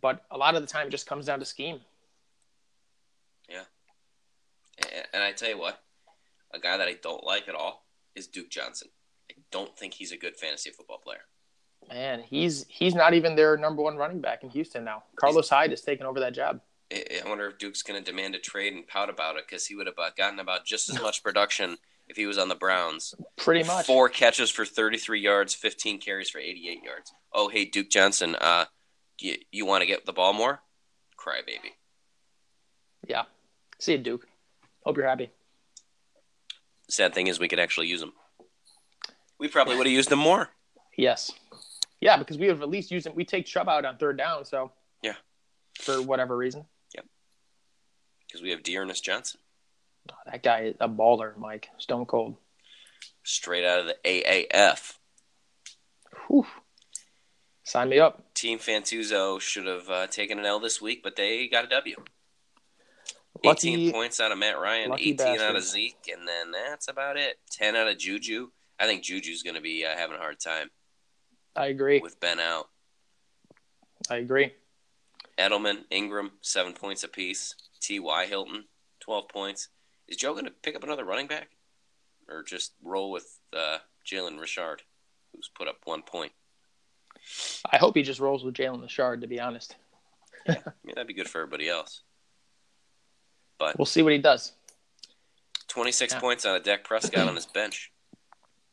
but a lot of the time it just comes down to scheme. Yeah. And I tell you what, a guy that I don't like at all is Duke Johnson. I don't think he's a good fantasy football player. Man, he's he's not even their number one running back in Houston now. Carlos Hyde is taking over that job. I wonder if Duke's going to demand a trade and pout about it because he would have gotten about just as much production if he was on the Browns. Pretty much. Four catches for 33 yards, 15 carries for 88 yards. Oh, hey, Duke Johnson, uh, you, you want to get the ball more? Cry, baby. Yeah. See you, Duke. Hope you're happy. Sad thing is, we could actually use them. We probably would have used them more. Yes. Yeah, because we have at least used him. We take Chubb out on third down, so Yeah. For whatever reason, Yep. because we have D'Ernest Johnson, Oh, that guy is a baller, Mike. Stone cold. straight out of the AAF. Whew. Sign me up. Team Fantuzzo should have uh, taken an L this week, but they got a W. Lucky- 18 points out of Matt Ryan, lucky 18 out of. Zeke, and then that's about it. 10 out of Juju. I think Juju's going to be uh, having a hard time I agree. with Ben out. I agree. Edelman, Ingram, seven points apiece. T.Y. Hilton, 12 points. Is Joe going to pick up another running back? Or just roll with uh, Jalen Richard, who's put up one point? I hope he just rolls with Jalen Richard. To be honest, I mean, that'd be good for everybody else. But we'll see what he does. 26 Yeah. points on a Dak Prescott on his bench.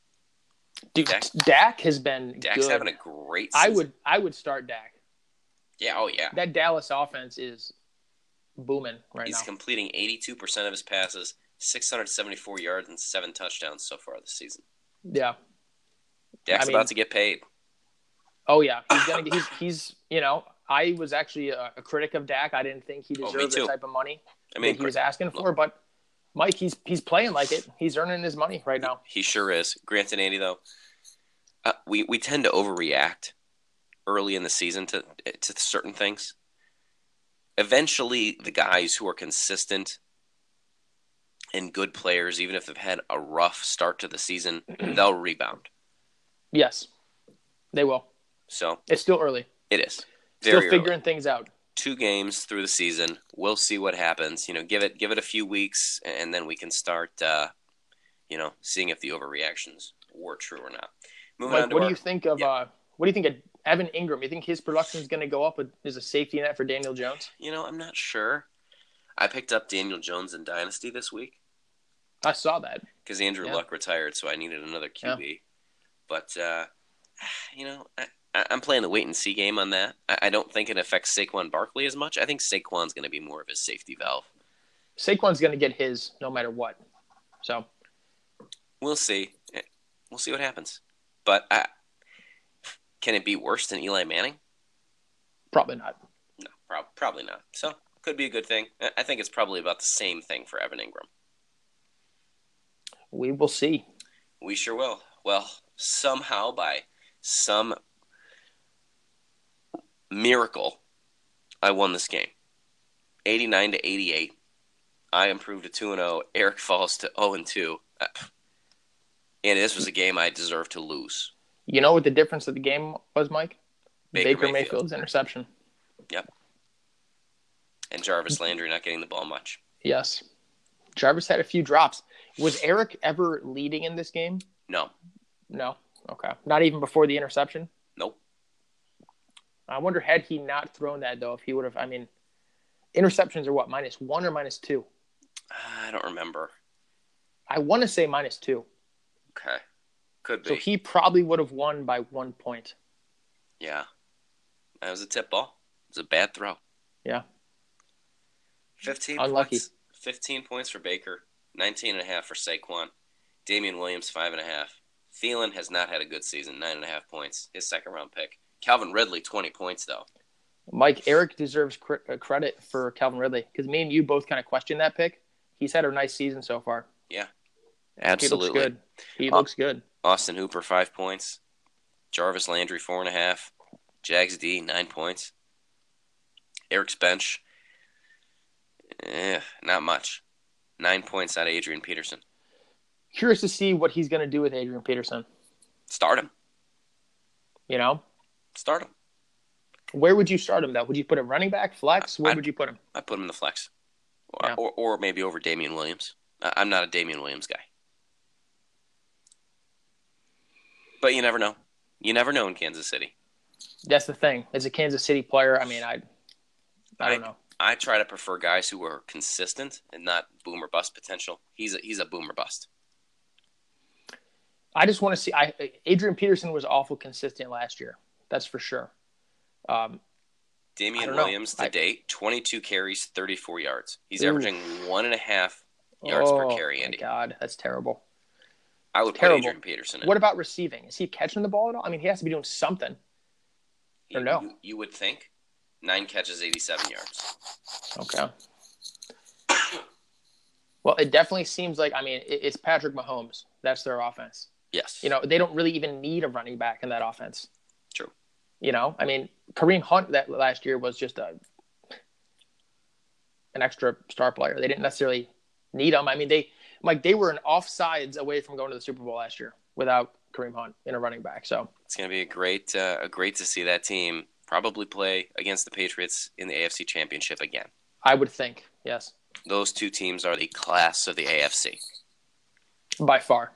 Dude, Dak- Dak, has been Dak's good. having a great season. I would I would start Dak. Yeah, oh, yeah. That Dallas offense is booming right He's now. He's completing 82% of his passes, 674 yards, and seven touchdowns so far this season. yeah. Dak's I mean- about to get paid. Oh yeah, he's gonna get. He's he's you know. I was actually a, a critic of Dak. I didn't think he Oh, deserved the type of money I mean, that he was asking for. But Mike, he's he's playing like it. He's earning his money right now. He sure is. Grant and Andy, though, uh, we we tend to overreact early in the season to to certain things. Eventually, the guys who are consistent and good players, even if they've had a rough start to the season, they'll rebound. Yes, they will. So It's still early. it is Still figuring early. things out. Two games through the season. We'll see what happens. You know, give it give it a few weeks, and then we can start. Uh, you know, seeing if the overreactions were true or not. Moving on Mike, what our, do you think of? yeah. uh What do you think of Evan Engram? You think his production is going to go up with, as a safety net for Daniel Jones? You know, I'm not sure. I picked up Daniel Jones in Dynasty this week I saw that. because Andrew Yeah. Luck retired, so I needed another QB. But uh, you know, I- I'm playing the wait and see game on that. I, don't think it affects Saquon Barkley as much. I think Saquon's going to be more of a safety valve. Saquon's going to get his no matter what. So We'll see. Eh, We'll see what happens. But I, can it be worse than Eli Manning? probably not. No, prob- probably not. So could be a good thing. I think it's probably about the same thing for Evan Engram. We will see. We sure will. Well, somehow by some miracle, I won this game. 89 to 88. I improved to 2 and 0. Eric falls to 0 and 2. Uh, And this was a game I deserved to lose. You know what the difference of the game was, Mike? Baker Baker, Mayfield. Mayfield's interception. Yep. And Jarvis Landry not getting the ball much. Yes. Jarvis had a few drops. Was Eric ever leading in this game? No. No. Okay. Not even before the interception. Nope. I wonder had he not thrown that though, if he would have. I mean, interceptions are what minus one or minus two. I don't remember. I want to say minus two. Okay. Could be. So he probably would have won by one point. yeah. That was a tip ball. It was a bad throw. Yeah. 15 Unlucky. points. 15 points for Baker. 19 and a half for Saquon. Damien Williams, five and a half. Thielen has not had a good season. Nine and a half points. His second round pick. Calvin Ridley, 20 points, though. Mike Eric deserves cr- uh, credit for Calvin Ridley because me and you both kind of questioned that pick. He's had a nice season so far. Yeah, absolutely. He looks good. He Uh, looks good. Austin Hooper, five points. Jarvis Landry, four and a half. Jags D, nine points. Eric's bench, eh, not much. Nine points out of Adrian Peterson. Curious to see what he's going to do with Adrian Peterson. Start him. You know, Start him. where would you start him though? Would you put him running back, flex? Where I'd- would you put him? I put him in the flex, or, Yeah. or, or maybe over Damien Williams. I- I'm not a Damien Williams guy, but you never know. You never know in Kansas City. That's the thing. As a Kansas City player, I mean, I, I don't know. I try to prefer guys who are consistent and not boom or bust potential. He's a, he's a boom or bust. I just want to see. I Adrian Peterson was awful consistent last year. That's for sure. Um, Damien don't know. Williams to I- date, 22 carries, 34 yards. He's Ooh. averaging one and a half yards per oh, carry, my Andy. God, that's terrible. I would put terrible. Adrian Peterson in. What about receiving? Is he catching the ball at all? I mean, he has to be doing something. you, or no? You, you would think. Nine catches, 87 yards. Okay. Well, it definitely seems like I mean it, it's Patrick Mahomes. That's their offense. Yes. You know they don't really even need a running back in that offense. True. You know, I mean Kareem Hunt that last year was just a an extra star player. They didn't necessarily need him. I mean they like they were an offsides away from going to the Super Bowl last year without Kareem Hunt in a running back. So It's going to be a great, uh, a great to see that team probably play against the Patriots in the AFC Championship again. I would think yes, Those two teams are the class of the AFC. by far.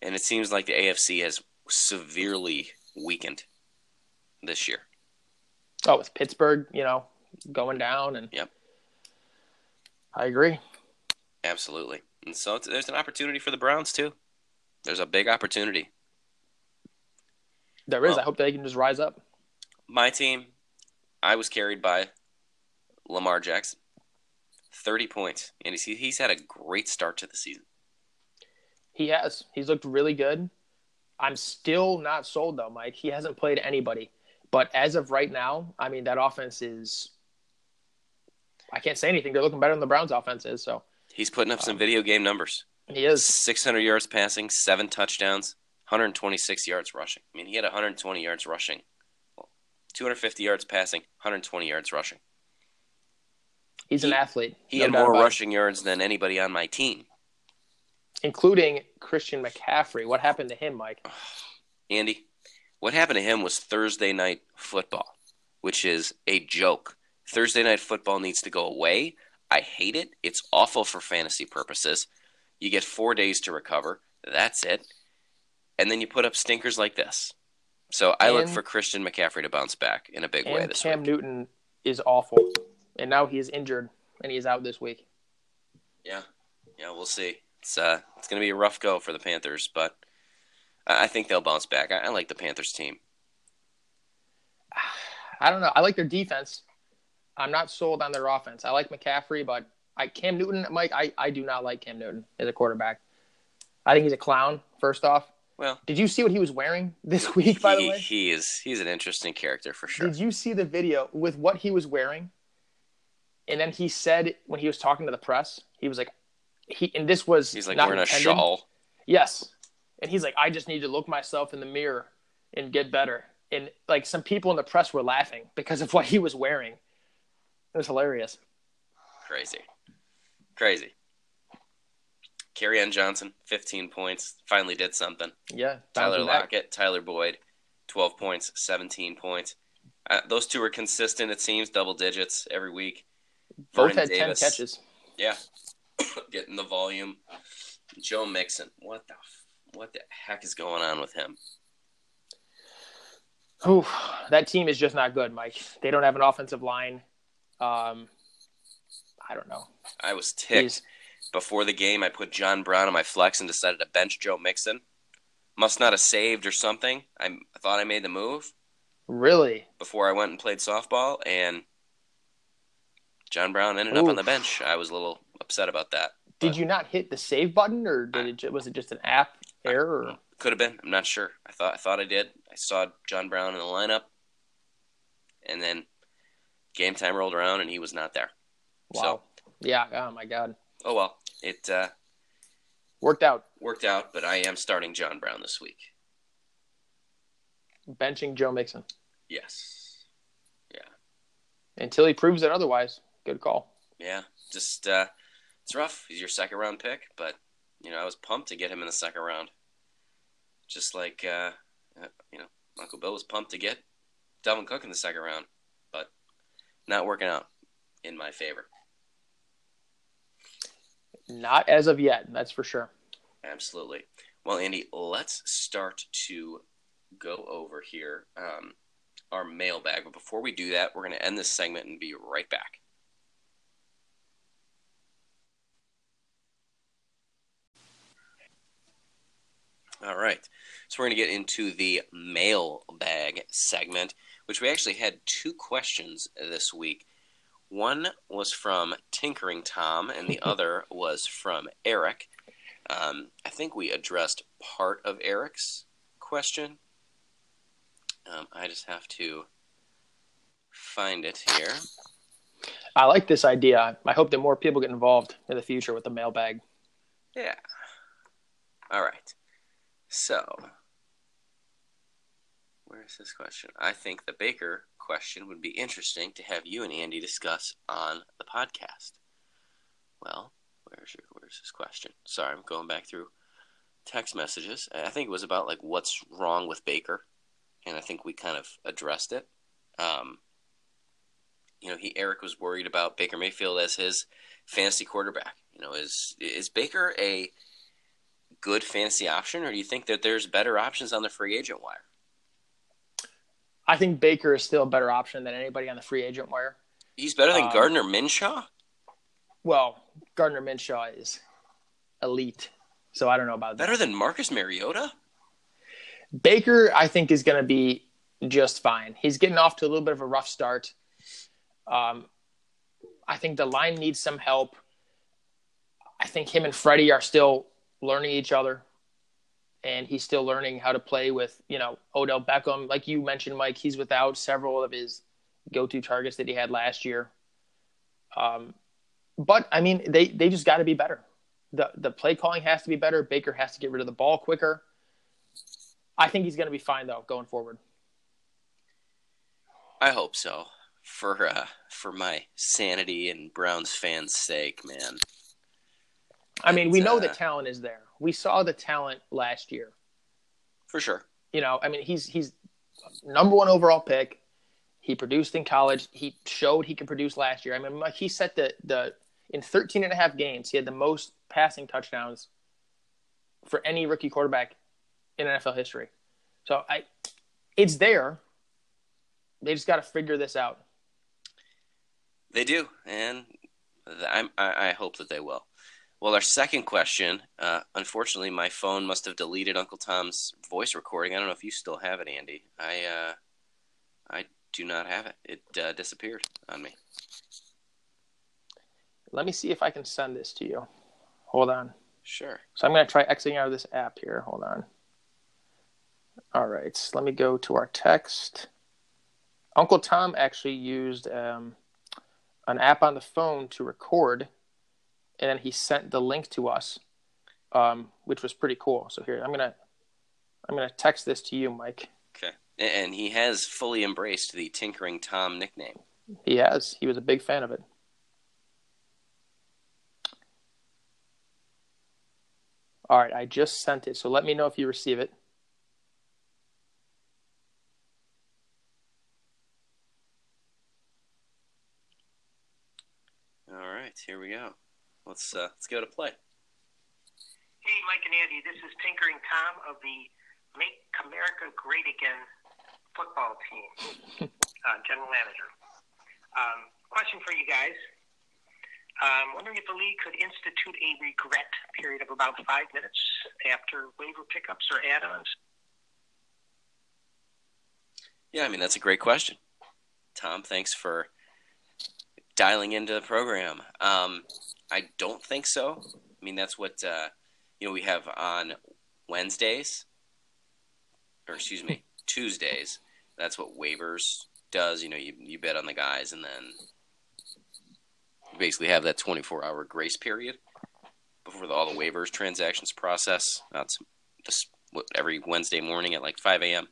And it seems like the AFC has severely weakened this year. Oh, with Pittsburgh, you know, going down and Yep. I agree. Absolutely. And so it's, there's an opportunity for the Browns, too. There's a big opportunity. There is. Well- I hope they can just rise up. My team, I was carried by Lamar Jackson. 30 points. And he's, he's had a great start to the season. He has. He's looked really good. I'm still not sold though, Mike. He hasn't played anybody. But as of right now, I mean that offense is I can't say anything. They're looking better than the Browns offense is, so He's putting up some um, video game numbers. He is 600 yards passing, 7 touchdowns, 126 yards rushing. I mean, he had 120 yards rushing. 250 yards passing, 120 yards rushing. He's he, an athlete. He no had more rushing it. yards than anybody on my team including Christian McCaffrey. What happened to him, Mike? Andy, what happened to him was Thursday night football, which is a joke. Thursday night football needs to go away. I hate it. It's awful for fantasy purposes. You get four days to recover. That's it. And then you put up stinkers like this. So I and, look for Christian McCaffrey to bounce back in a big way this Cam week. Cam Newton is awful. And now he is injured and he is out this week. Yeah. Yeah, we'll see it's uh, it's going to be a rough go for the Panthers, but I think they'll bounce back. I, I like the Panthers team. I don't know. I like their defense. I'm not sold on their offense. I like McCaffrey, but I Cam Newton, Mike, I, I do not like Cam Newton as a quarterback. I think he's a clown. First off, well, did you see what he was wearing this week? By he, the way, he is he's an interesting character for sure. Did you see the video with what he was wearing? And then he said when he was talking to the press, he was like, he and this was he's like wearing intended. a shawl. Yes, and he's like, I just need to look myself in the mirror and get better. And like some people in the press were laughing because of what he was wearing. It was hilarious. Crazy, crazy. Kerryon Johnson, 15 points, finally did something. Yeah. Tyler Lockett, Tyler Boyd, 12 points, 17 points. Uh, those two are consistent, it seems, double digits every week. Both Vernon had Davis, 10 catches. Yeah, getting the volume. Joe Mixon, what the what the heck is going on with him? Oh, that team is just not good, Mike. They don't have an offensive line. Um, I don't know. I was ticked. He's... Before the game, I put John Brown on my flex and decided to bench Joe Mixon. Must not have saved or something. I, thought I made the move. Really? Before I went and played softball, and John Brown ended up on the bench. I was a little upset about that. Did you not hit the save button, or did it was it just an app error? Could have been. I'm not sure. I thought I thought I did. I saw John Brown in the lineup, and then game time rolled around, and he was not there. Wow. So, yeah. Oh my God. Oh well. It uh, worked out. Worked out, but I am starting John Brown this week. Benching Joe Mixon. Yes. Yeah. Until he proves it otherwise good call. Yeah, just uh, it's rough. He's your second round pick, but you know I was pumped to get him in the second round. Just like uh, uh, you know, Uncle Bill was pumped to get Dalvin Cook in the second round, but not working out in my favor. Not as of yet, that's for sure. Absolutely. Well, Andy, let's start to go over here um, our mailbag. But before we do that, we're going to end this segment and be right back. All right. So we're going to get into the mailbag segment, which we actually had two questions this week. One was from Tinkering Tom, and the other was from Eric. Um, I think we addressed part of Eric's question. Um, I just have to find it here. I like this idea. I hope that more people get involved in the future with the mailbag. Yeah. All right. So, where's this question? I think the Baker question would be interesting to have you and Andy discuss on the podcast. Well, where's your where's this question? Sorry, I'm going back through text messages. I think it was about like what's wrong with Baker, and I think we kind of addressed it. Um, you know, he Eric was worried about Baker Mayfield as his fantasy quarterback. You know, is is Baker a good fantasy option, or do you think that there's better options on the free agent wire? I think Baker is still a better option than anybody on the free agent wire. He's better than um, Gardner Minshew. Well, Gardner Minshew is elite, so I don't know about that. better that. than Marcus Mariota. Baker, I think, is going to be just fine. He's getting off to a little bit of a rough start. Um, I think the line needs some help. I think him and Freddie are still learning each other, and he's still learning how to play with you know Odell Beckham. Like you mentioned, Mike, he's without several of his go-to targets that he had last year. Um, but I mean, they they just got to be better. the The play calling has to be better. Baker has to get rid of the ball quicker. I think he's going to be fine though going forward. I hope so. For uh, for my sanity and Browns fans' sake, man. I mean, we know uh, the talent is there. We saw the talent last year. For sure. You know, I mean, he's he's number one overall pick. He produced in college. He showed he could produce last year. I mean, he set the the in 13 and a half games, he had the most passing touchdowns for any rookie quarterback in NFL history. So I it's there. They just got to figure this out. They do, and I'm, I hope that they will. Well, our second question, uh, unfortunately, my phone must have deleted Uncle Tom's voice recording. I don't know if you still have it, Andy. I, uh, I do not have it. It uh, disappeared on me. Let me see if I can send this to you. Hold on. Sure. So I'm going to try exiting out of this app here. Hold on. All right. So let me go to our text. Uncle Tom actually used um, an app on the phone to record, and then he sent the link to us, um, which was pretty cool. So here, I'm gonna I'm gonna text this to you, Mike. Okay. And he has fully embraced the Tinkering Tom nickname. He has. He was a big fan of it. All right, I just sent it. So let me know if you receive it. All right, here we go. Let's uh, let's go to play. Hey, Mike and Andy, this is Tinkering Tom of the Make America Great Again football team, uh, general manager. Um, question for you guys. I'm um, wondering if the league could institute a regret period of about five minutes after waiver pickups or add-ons. Yeah, I mean that's a great question, Tom. Thanks for dialing into the program. Um, I don't think so. I mean, that's what uh, you know we have on Wednesdays, or excuse me, Tuesdays. That's what waivers does. You know, you you bet on the guys, and then you basically have that 24 hour grace period before the, all the waivers transactions process. That's just every Wednesday morning at like 5 a.m.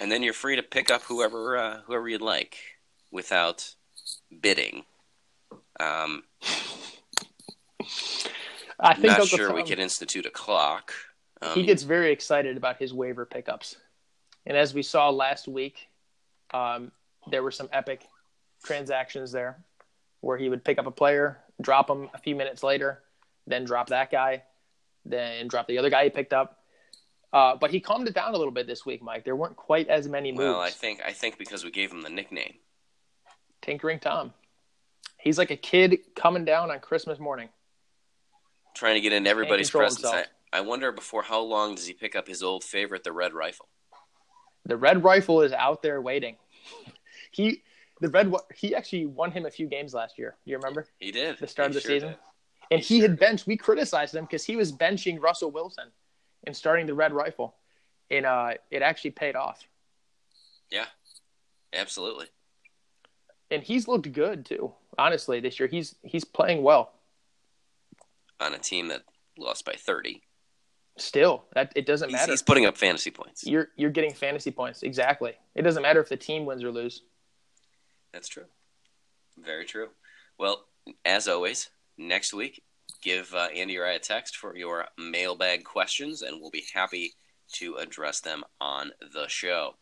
And then you're free to pick up whoever uh, whoever you'd like without bidding. Um, I think not sure we could institute a clock. Um, he gets very excited about his waiver pickups, and as we saw last week, um, there were some epic transactions there where he would pick up a player, drop him a few minutes later, then drop that guy, then drop the other guy he picked up. Uh, but he calmed it down a little bit this week, Mike. There weren't quite as many moves. Well, I think I think because we gave him the nickname. Tinkering Tom. He's like a kid coming down on Christmas morning. Trying to get into everybody's presence. I, I wonder before how long does he pick up his old favorite, the red rifle? The red rifle is out there waiting. he the red he actually won him a few games last year. Do you remember? He did. The start he of the sure season. Did. And he, he sure had benched. We criticized him because he was benching Russell Wilson and starting the red rifle, and uh, it actually paid off. Yeah, absolutely and he's looked good too. Honestly, this year he's he's playing well on a team that lost by thirty. Still, that it doesn't he's, matter. He's putting up fantasy points. You're you're getting fantasy points exactly. It doesn't matter if the team wins or lose. That's true. Very true. Well, as always, next week, give uh, Andy or I a text for your mailbag questions, and we'll be happy to address them on the show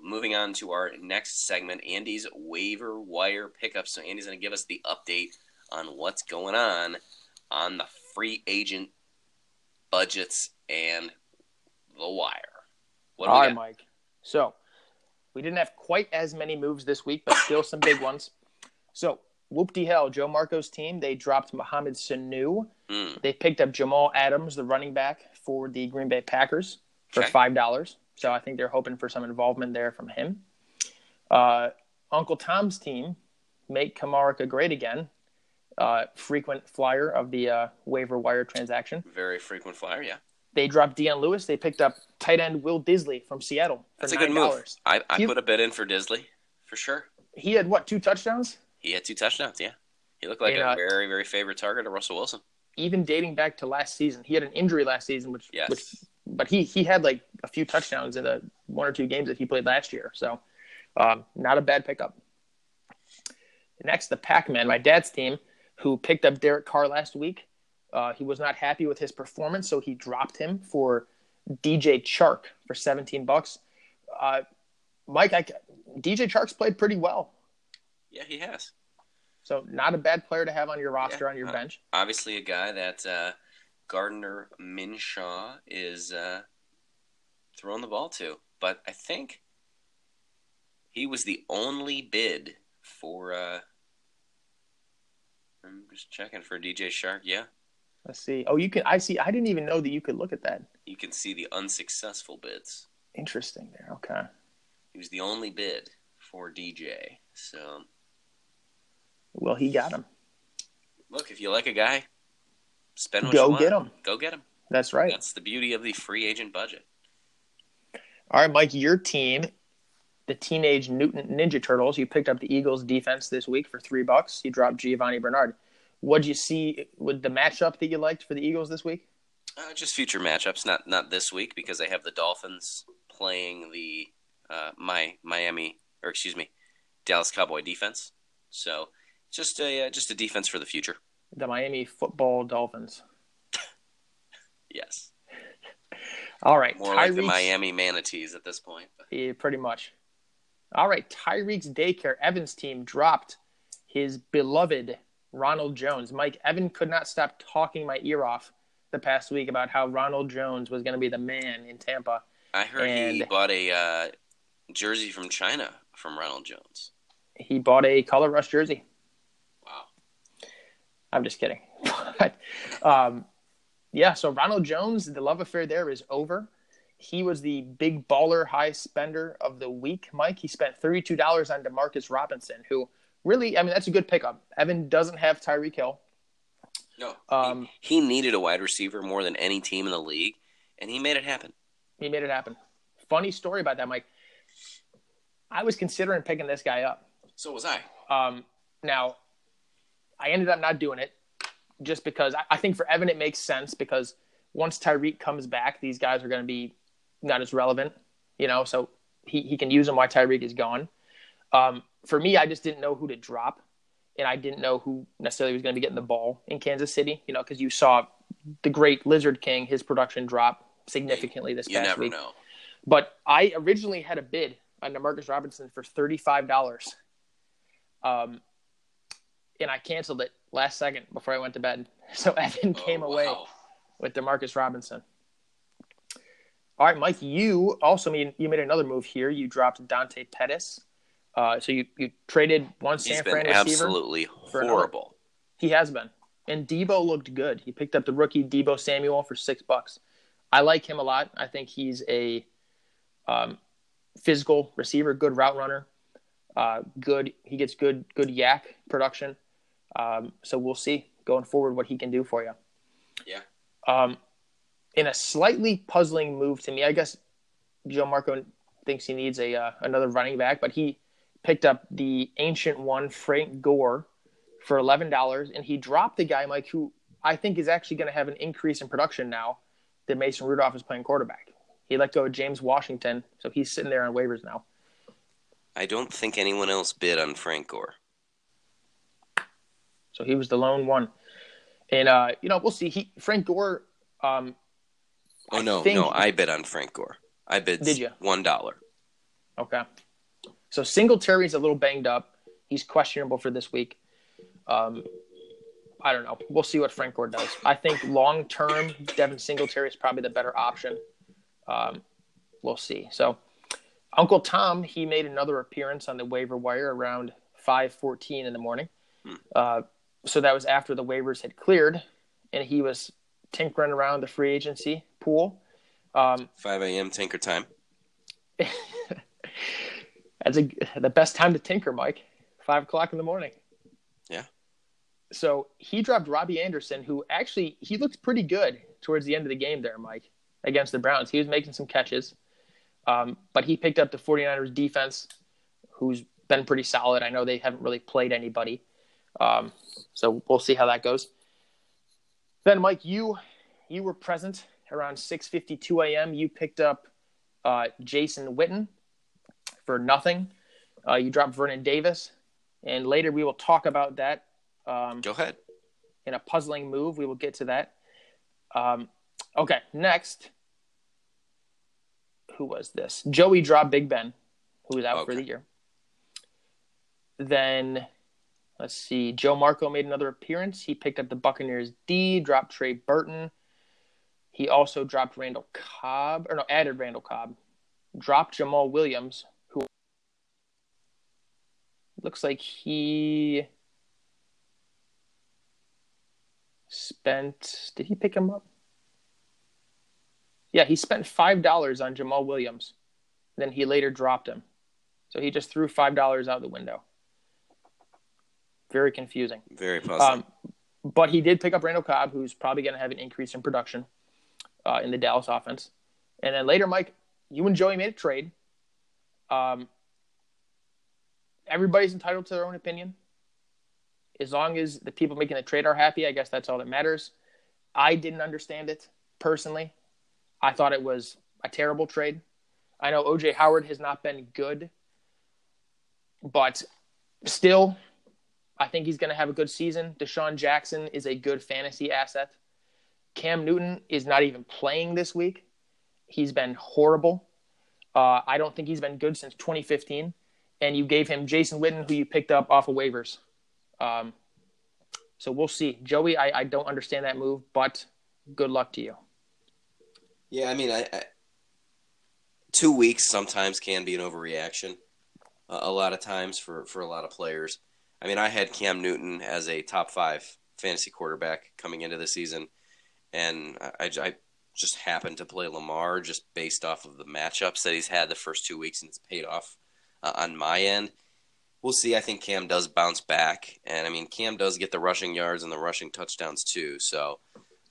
moving on to our next segment, Andy's waiver wire pickup. So Andy's going to give us the update on what's going on on the free agent budgets and the wire. What All right, Mike. So we didn't have quite as many moves this week, but still some big ones. So whoop de hell, Joe Marco's team, they dropped Mohamed Sanu. Mm. They picked up Jamal Adams, the running back for the Green Bay Packers, for okay. $5. So I think they're hoping for some involvement there from him. Uh, Uncle Tom's team, make America great again. Uh, frequent flyer of the uh, waiver wire transaction. Very frequent flyer, yeah. They dropped Dion Lewis. They picked up tight end Will Dissly from Seattle. That's a good move. I, I he, put a bid in for Dissly for sure. He had what two touchdowns? He had two touchdowns. Yeah, he looked like and, a uh, very very favorite target of Russell Wilson. Even dating back to last season, he had an injury last season, which, yes. which but he he had like a few touchdowns in the one or two games that he played last year. So, um, not a bad pickup. Next, the Pac-Man, my dad's team, who picked up Derek Carr last week. Uh, he was not happy with his performance, so he dropped him for DJ Chark for 17 bucks. Uh, Mike, I, DJ Chark's played pretty well. Yeah, he has. So not a bad player to have on your roster yeah, on your uh, bench. Obviously, a guy that uh, Gardner Minshew is uh, throwing the ball to, but I think he was the only bid for. Uh, I'm just checking for DJ Chark. Yeah. Let's see. Oh, you can. I see. I didn't even know that you could look at that. You can see the unsuccessful bids. Interesting. There. Okay. He was the only bid for DJ. So. Well, he got him. Look, if you like a guy, spend what Go get them. Go get them. That's right. That's the beauty of the free agent budget. All right, Mike, your team, the Teenage Mutant Ninja Turtles. You picked up the Eagles defense this week for three bucks. You dropped Giovani Bernard. What did you see with the matchup that you liked for the Eagles this week? Uh, just future matchups, not not this week because they have the Dolphins playing the uh, my Miami or excuse me, Dallas Cowboy defense. So just a uh, just a defense for the future. The Miami Football Dolphins. yes. All right, more Tyreek's, like the Miami Manatees at this point. Yeah, pretty much. All right, Tyreek's daycare Evans team dropped his beloved Ronald Jones. Mike Evan could not stop talking my ear off the past week about how Ronald Jones was going to be the man in Tampa. I heard and he bought a uh, jersey from China from Ronald Jones. He bought a color rush jersey. I'm just kidding. but, um, yeah, so Ronald Jones, the love affair there is over. He was the big baller high spender of the week, Mike. He spent $32 on Demarcus Robinson, who really, I mean, that's a good pickup. Evan doesn't have Tyreek Hill. No. Um, he, he needed a wide receiver more than any team in the league, and he made it happen. He made it happen. Funny story about that, Mike. I was considering picking this guy up. So was I. Um, now, I ended up not doing it just because I, I think for Evan it makes sense because once Tyreek comes back, these guys are going to be not as relevant, you know. So he, he can use them while Tyreek is gone. Um, for me, I just didn't know who to drop, and I didn't know who necessarily was going to be getting the ball in Kansas City, you know, because you saw the great Lizard King his production drop significantly this you past week. Know. But I originally had a bid on Demarcus Robinson for thirty five dollars. Um, and I canceled it last second before I went to bed. So Evan oh, came wow. away with Demarcus Robinson. All right, Mike, you also made you made another move here. You dropped Dante Pettis. Uh, so you, you traded one San Fran receiver. Absolutely horrible. He has been. And Deebo looked good. He picked up the rookie Deebo Samuel for six bucks. I like him a lot. I think he's a um, physical receiver, good route runner. Uh, good. He gets good good YAC production. Um, so we'll see going forward what he can do for you. Yeah. Um, in a slightly puzzling move to me, I guess Joe Marco thinks he needs a uh, another running back, but he picked up the ancient one Frank Gore for eleven dollars, and he dropped the guy Mike who I think is actually going to have an increase in production now that Mason Rudolph is playing quarterback. He let go of James Washington, so he's sitting there on waivers now. I don't think anyone else bid on Frank Gore. So he was the lone one. And uh, you know, we'll see. He Frank Gore um Oh no, think, no, I bid on Frank Gore. I bid Did you? one dollar. Okay. So Singletary's a little banged up. He's questionable for this week. Um I don't know. We'll see what Frank Gore does. I think long term, Devin Singletary is probably the better option. Um, we'll see. So, Uncle Tom, he made another appearance on the waiver wire around 5:14 in the morning. Hmm. Uh, so that was after the waivers had cleared, and he was tinkering around the free agency pool. Um, 5 a.m. tinker time. that's a, the best time to tinker, Mike. five o'clock in the morning. Yeah. So he dropped Robbie Anderson, who actually he looked pretty good towards the end of the game there, Mike, against the Browns. He was making some catches, um, but he picked up the 49ers defense, who's been pretty solid. I know they haven't really played anybody, um, so we'll see how that goes. Then, Mike, you you were present around 6:52 a.m. You picked up uh, Jason Witten for nothing. Uh, you dropped Vernon Davis, and later we will talk about that. Um, Go ahead. In a puzzling move, we will get to that. Um, okay, next, who was this? Joey dropped Big Ben, who was out Okay. for the year. Then, let's see, Joe Marco made another appearance. He picked up the Buccaneers D, dropped Trey Burton. He also dropped Randall Cobb, or no, added Randall Cobb, dropped Jamaal Williams, who looks like he spent. Did he pick him up? Yeah, he spent five dollars on Jamaal Williams. Then he later dropped him, so he just threw five dollars out the window. Very confusing. Very puzzling. Um, but he did pick up Randall Cobb, who's probably going to have an increase in production uh, in the Dallas offense. And then later, Mike, you and Joey made a trade. Um, everybody's entitled to their own opinion. As long as the people making the trade are happy, I guess that's all that matters. I didn't understand it personally. I thought it was a terrible trade. I know OJ Howard has not been good, but still, I think he's going to have a good season. DeSean Jackson is a good fantasy asset. Cam Newton is not even playing this week. He's been horrible. Uh, I don't think he's been good since 2015. And you gave him Jason Witten, who you picked up off of waivers. Um, so we'll see. Joey, I, I don't understand that move, but good luck to you. Yeah, I mean, I, I two weeks sometimes can be an overreaction. Uh, a lot of times for for a lot of players. I mean, I had Cam Newton as a top five fantasy quarterback coming into the season, and I, I just happened to play Lamar just based off of the matchups that he's had the first two weeks, and it's paid off uh, on my end. We'll see. I think Cam does bounce back, and I mean, Cam does get the rushing yards and the rushing touchdowns too. So,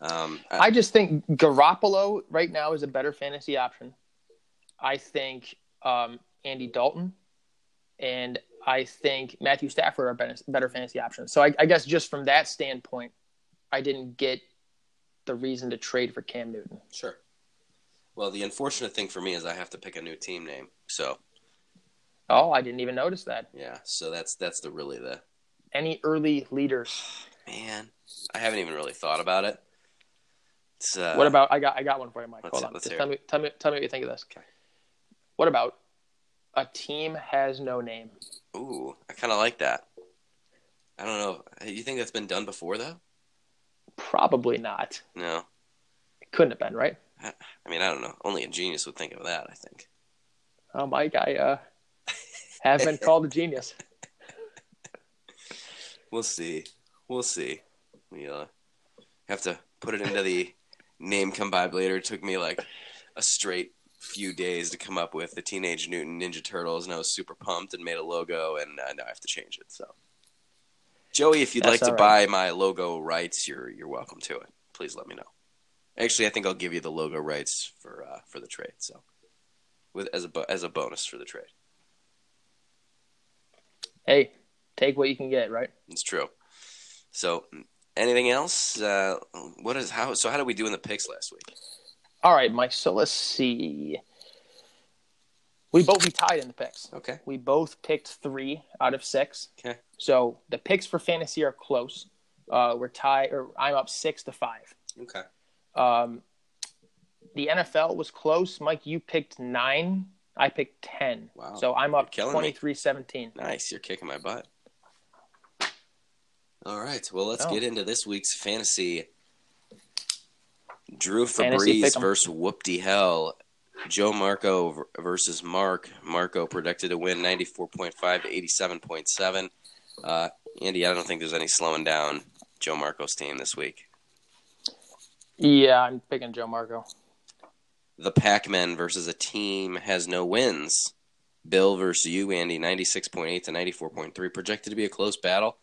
um, I just think Garoppolo right now is a better fantasy option. I think um, Andy Dalton and I think Matthew Stafford are better, better fantasy options. So I, I guess just from that standpoint, I didn't get the reason to trade for Cam Newton. Sure. Well, the unfortunate thing for me is I have to pick a new team name. So Oh, I didn't even notice that. yeah, so that's that's the really the Any early leaders? man. I haven't even really thought about it. It's, uh, what about? I got I got one for you, Mike. let's Hold on. Just tell me tell me tell me what you think of this. Okay. What about a team has no name? Ooh, I kind of like that. I don't know. You think that's been done before though? Probably not. No. It couldn't have been, right? I, I mean, I don't know. Only a genius would think of that. I think. Oh, Mike, I uh, have been called a genius. We'll see. We'll see. We uh, have to put it into the name come by later. It took me like a straight few days to come up with the Teenage Mutant Ninja Turtles, and I was super pumped and made a logo, and uh, now I have to change it. So, Joey, if you'd That's like to all buy my logo rights, you're you're welcome to it. Please let me know. Actually, I think I'll give you the logo rights for uh, for the trade. So, with as a as a bonus for the trade. Hey, take what you can get, right? It's true. So, anything else? Uh, what is how? So, how did we do in the picks last week? All right, Mike. So let's see. We both we tied in the picks. Okay. We both picked three out of six. Okay. So the picks for fantasy are close. Uh, we're tied, or I'm up six to five. Okay. Um, the NFL was close. Mike, you picked nine. I picked ten. Wow. So I'm up killing 23-17. Nice. You're kicking my butt. All right. Well, let's Oh. get into this week's fantasy. Drew pick'em. versus Whoopty Hell. Joe Marco versus Mark. Marco predicted to win 94.5 to 87.7. Uh, Andy, I don't think there's any slowing down Joe Marco's team this week. Yeah, I'm picking Joe Marco. The Pac Men versus a team has no wins. Bill versus you, Andy, 96.8 to 94.3. Projected to be a close battle.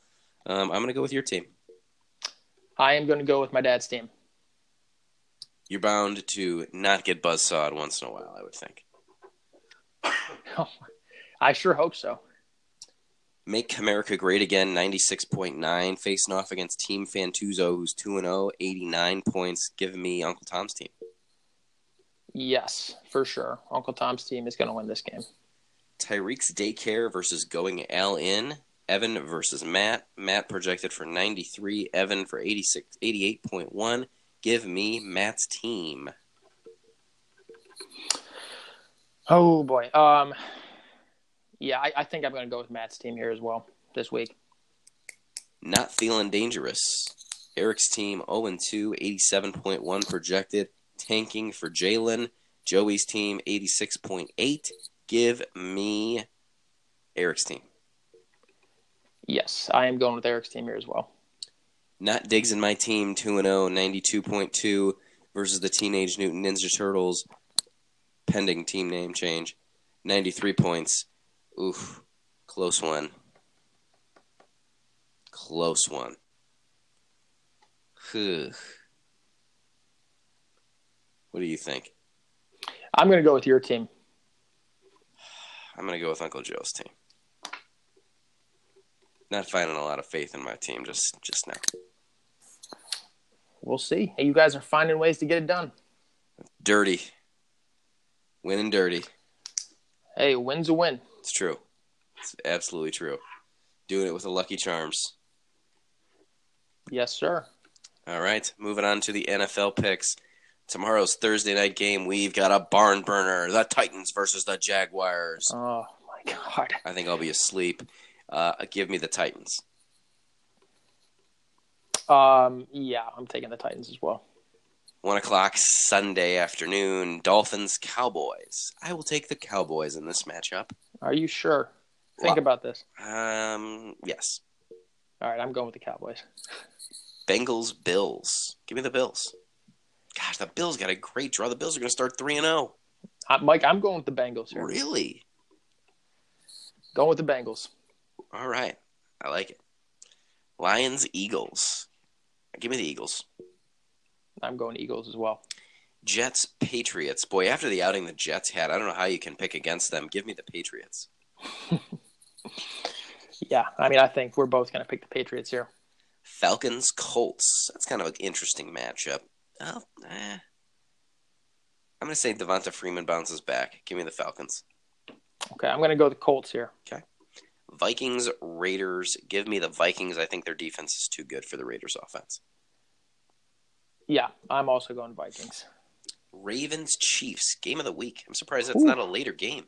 Um, I'm going to go with your team. I am going to go with my dad's team. You're bound to not get buzzsawed once in a while, I would think. Oh, I sure hope so. Make America Great Again, 96.9, facing off against Team Fantuzzo, who's 2 0, 89 points, giving me Uncle Tom's team. Yes, for sure. Uncle Tom's team is going to win this game. Tyreek's Daycare versus Going All In. Evan versus Matt. Matt projected for 93, Evan for 86, 88.1. Give me Matt's team. Oh boy. Um yeah, I, I think I'm gonna go with Matt's team here as well this week. Not feeling dangerous. Eric's team 0 2, 87.1 projected. Tanking for Jalen. Joey's team 86.8. Give me Eric's team. Yes, I am going with Eric's team here as well. Not Diggs in my team 2 0, 92.2 versus the Teenage Newton Ninja Turtles. Pending team name change. 93 points. Oof. Close one. Close one. Whew. What do you think? I'm going to go with your team. I'm going to go with Uncle Joe's team. Not finding a lot of faith in my team just just now. We'll see. Hey, you guys are finding ways to get it done. Dirty. Winning dirty. Hey, win's a win. It's true. It's absolutely true. Doing it with the Lucky Charms. Yes, sir. All right, moving on to the NFL picks. Tomorrow's Thursday night game, we've got a barn burner: the Titans versus the Jaguars. Oh my god! I think I'll be asleep. Uh, give me the Titans. Um, yeah, I'm taking the Titans as well. One o'clock Sunday afternoon, Dolphins Cowboys. I will take the Cowboys in this matchup. Are you sure? Think Well- about this. Um, yes. All right, I'm going with the Cowboys. Bengals Bills. Give me the Bills. Gosh, the Bills got a great draw. The Bills are going to start three and zero. Uh, Mike, I'm going with the Bengals here. Really? Going with the Bengals. All right, I like it. Lions Eagles. Give me the Eagles. I'm going Eagles as well. Jets Patriots. Boy, after the outing the Jets had, I don't know how you can pick against them. Give me the Patriots. Yeah, I mean, I think we're both going to pick the Patriots here. Falcons Colts. That's kind of an interesting matchup. Oh, eh. I'm going to say Devonta Freeman bounces back. Give me the Falcons. Okay, I'm going to go the Colts here. Vikings Raiders. Give me the Vikings. I think their defense is too good for the Raiders offense. Yeah, I'm also going Vikings. Ravens Chiefs. Game of the week. I'm surprised that's Ooh. not a later game.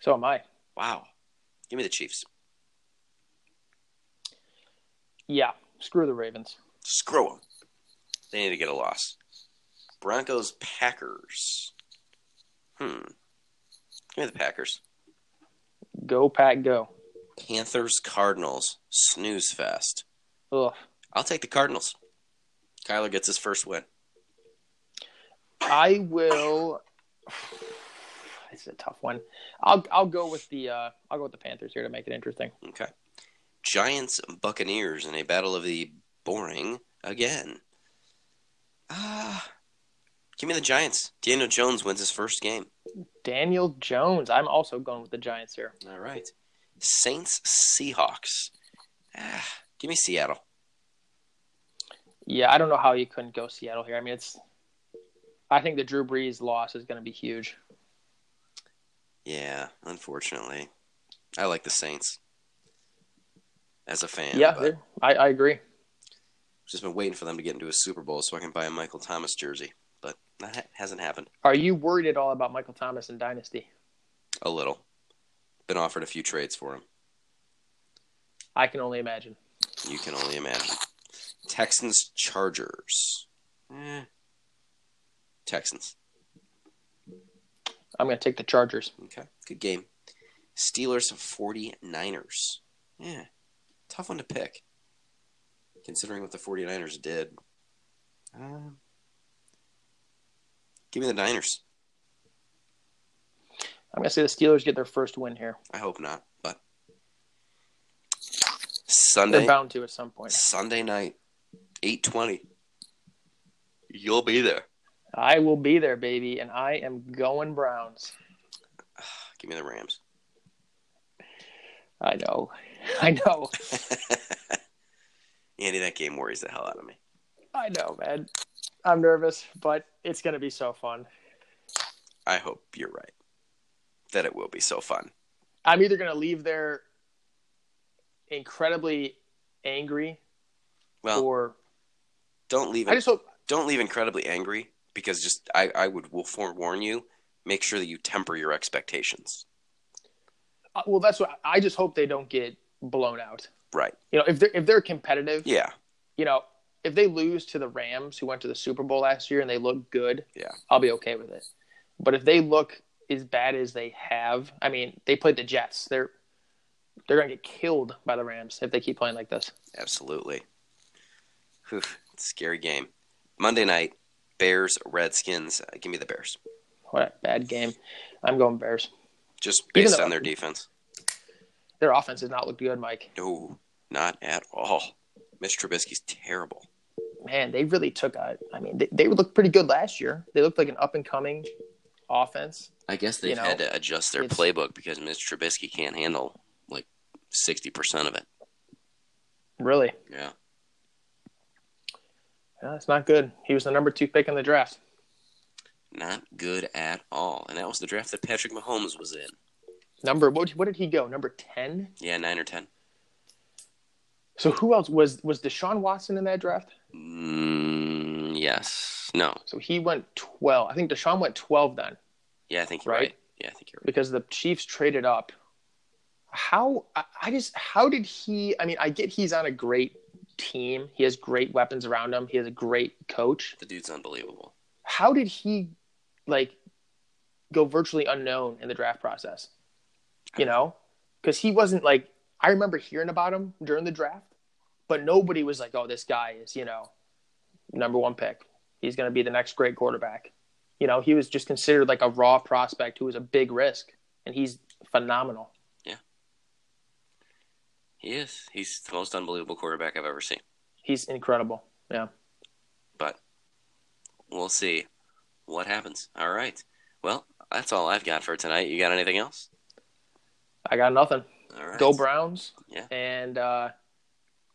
So am I. Wow. Give me the Chiefs. Yeah, screw the Ravens. Screw them. They need to get a loss. Broncos Packers. Hmm. Give me the Packers. Go Pack, go. Panthers Cardinals. Snooze fest. Ugh. I'll take the Cardinals. Kyler gets his first win. I will. It's a tough one. I'll I'll go with the uh, I'll go with the Panthers here to make it interesting. Okay. Giants Buccaneers in a battle of the boring again. Ah. give me the Giants. Daniel Jones wins his first game. Daniel Jones. I'm also going with the Giants here. All right. Saints Seahawks. Ah, give me Seattle. Yeah, I don't know how you couldn't go Seattle here. I mean, it's. I think the Drew Brees loss is going to be huge. Yeah, unfortunately. I like the Saints as a fan. Yeah, I, I agree. just been waiting for them to get into a Super Bowl so I can buy a Michael Thomas jersey, but that hasn't happened. Are you worried at all about Michael Thomas and Dynasty? A little. Been offered a few trades for him. I can only imagine. You can only imagine. Texans Chargers. Eh. Texans. I'm going to take the Chargers. Okay. Good game. Steelers 49ers. Yeah. Tough one to pick. Considering what the 49ers did. Um, give me the Niners. I'm gonna say the Steelers get their first win here. I hope not, but Sunday They're bound to at some point. Sunday night, eight twenty. You'll be there. I will be there, baby, and I am going Browns. Give me the Rams. I know, I know, Andy, that game worries the hell out of me. I know, man. I'm nervous, but it's gonna be so fun. I hope you're right. That it will be so fun. I'm either gonna leave there incredibly angry, Well, or don't leave. I just hope. don't leave incredibly angry because just I, I would will forewarn you. Make sure that you temper your expectations. uh, Well, that's what I just hope they don't get blown out. Right. You know, if they're if they're competitive, Yeah. you know, if they lose to the Rams, who went to the Super Bowl last year, and they look good, Yeah. I'll be okay with it. But if they look as bad as they have, I mean, they played the Jets. They're they're gonna get killed by the Rams if they keep playing like this. Absolutely. Whew, scary game. Monday night, Bears Redskins. Uh, give me the Bears. What a bad game. I'm going Bears. Just based though- on their defense. Their offense does not look good, Mike. No, not at all. Mitch Trubisky's terrible. Man, they really took a. I mean, they, they looked pretty good last year. They looked like an up and coming offense. I guess they've You know, had to adjust their playbook because Mitch Trubisky can't handle like sixty percent of it. Really, Yeah. yeah, it's not good. He was the number two pick in the draft. Not good at all. And that was the draft that Patrick Mahomes was in. Number what? What did he go? Number ten. Yeah, nine or ten. So who else was was Deshaun Watson in that draft? Mm, yes. No. So he went twelve. I think Deshaun went twelve then Yeah, I think you're right. Right. Yeah, I think you're right. because the Chiefs traded up. How I, I just how did he? I mean, I get he's on a great team. He has great weapons around him. He has a great coach. The dude's unbelievable. How did he like go virtually unknown in the draft process? You know, because he wasn't like I remember hearing about him during the draft, but nobody was like, "Oh, this guy is you know number one pick. He's going to be the next great quarterback." You know, he was just considered like a raw prospect who was a big risk, and he's phenomenal. Yeah, he is. He's the most unbelievable quarterback I've ever seen. He's incredible. Yeah. But we'll see what happens. All right. Well, that's all I've got for tonight. You got anything else? I got nothing. All right. Go Browns. Yeah. And uh,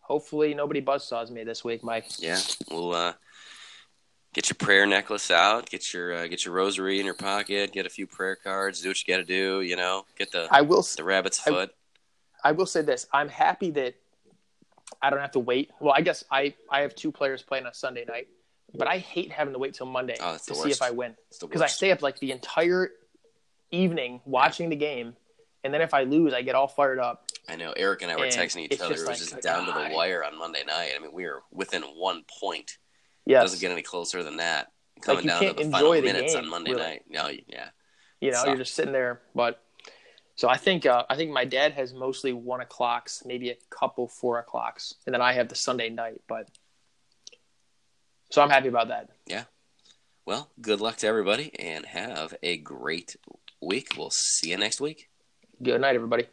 hopefully nobody buzzsaws me this week, Mike. Yeah, we'll uh, get your prayer necklace out, get your uh, get your rosary in your pocket, get a few prayer cards, do what you got to do. You know, get the I will. the rabbit's I- foot. I will say this: I'm happy that I don't have to wait. Well, I guess I I have two players playing on Sunday night, but I hate having to wait till Monday Oh, to see if I win because I stay up like the entire evening watching the game, and then if I lose, I get all fired up. I know Eric and I were And texting each other. it was like, just down to the wire on Monday night. I mean, we were within one point. It Yes, doesn't get any closer than that. Coming you down to the enjoy final the minutes game, on Monday really. night. No, yeah, you know, sucks. you're just sitting there. But so I think uh, I think my dad has mostly one o'clocks, maybe a couple four o'clocks, and then I have the Sunday night. But so I'm happy about that. Yeah. Well, good luck to everybody, and have a great week. We'll see you next week. Good night, everybody.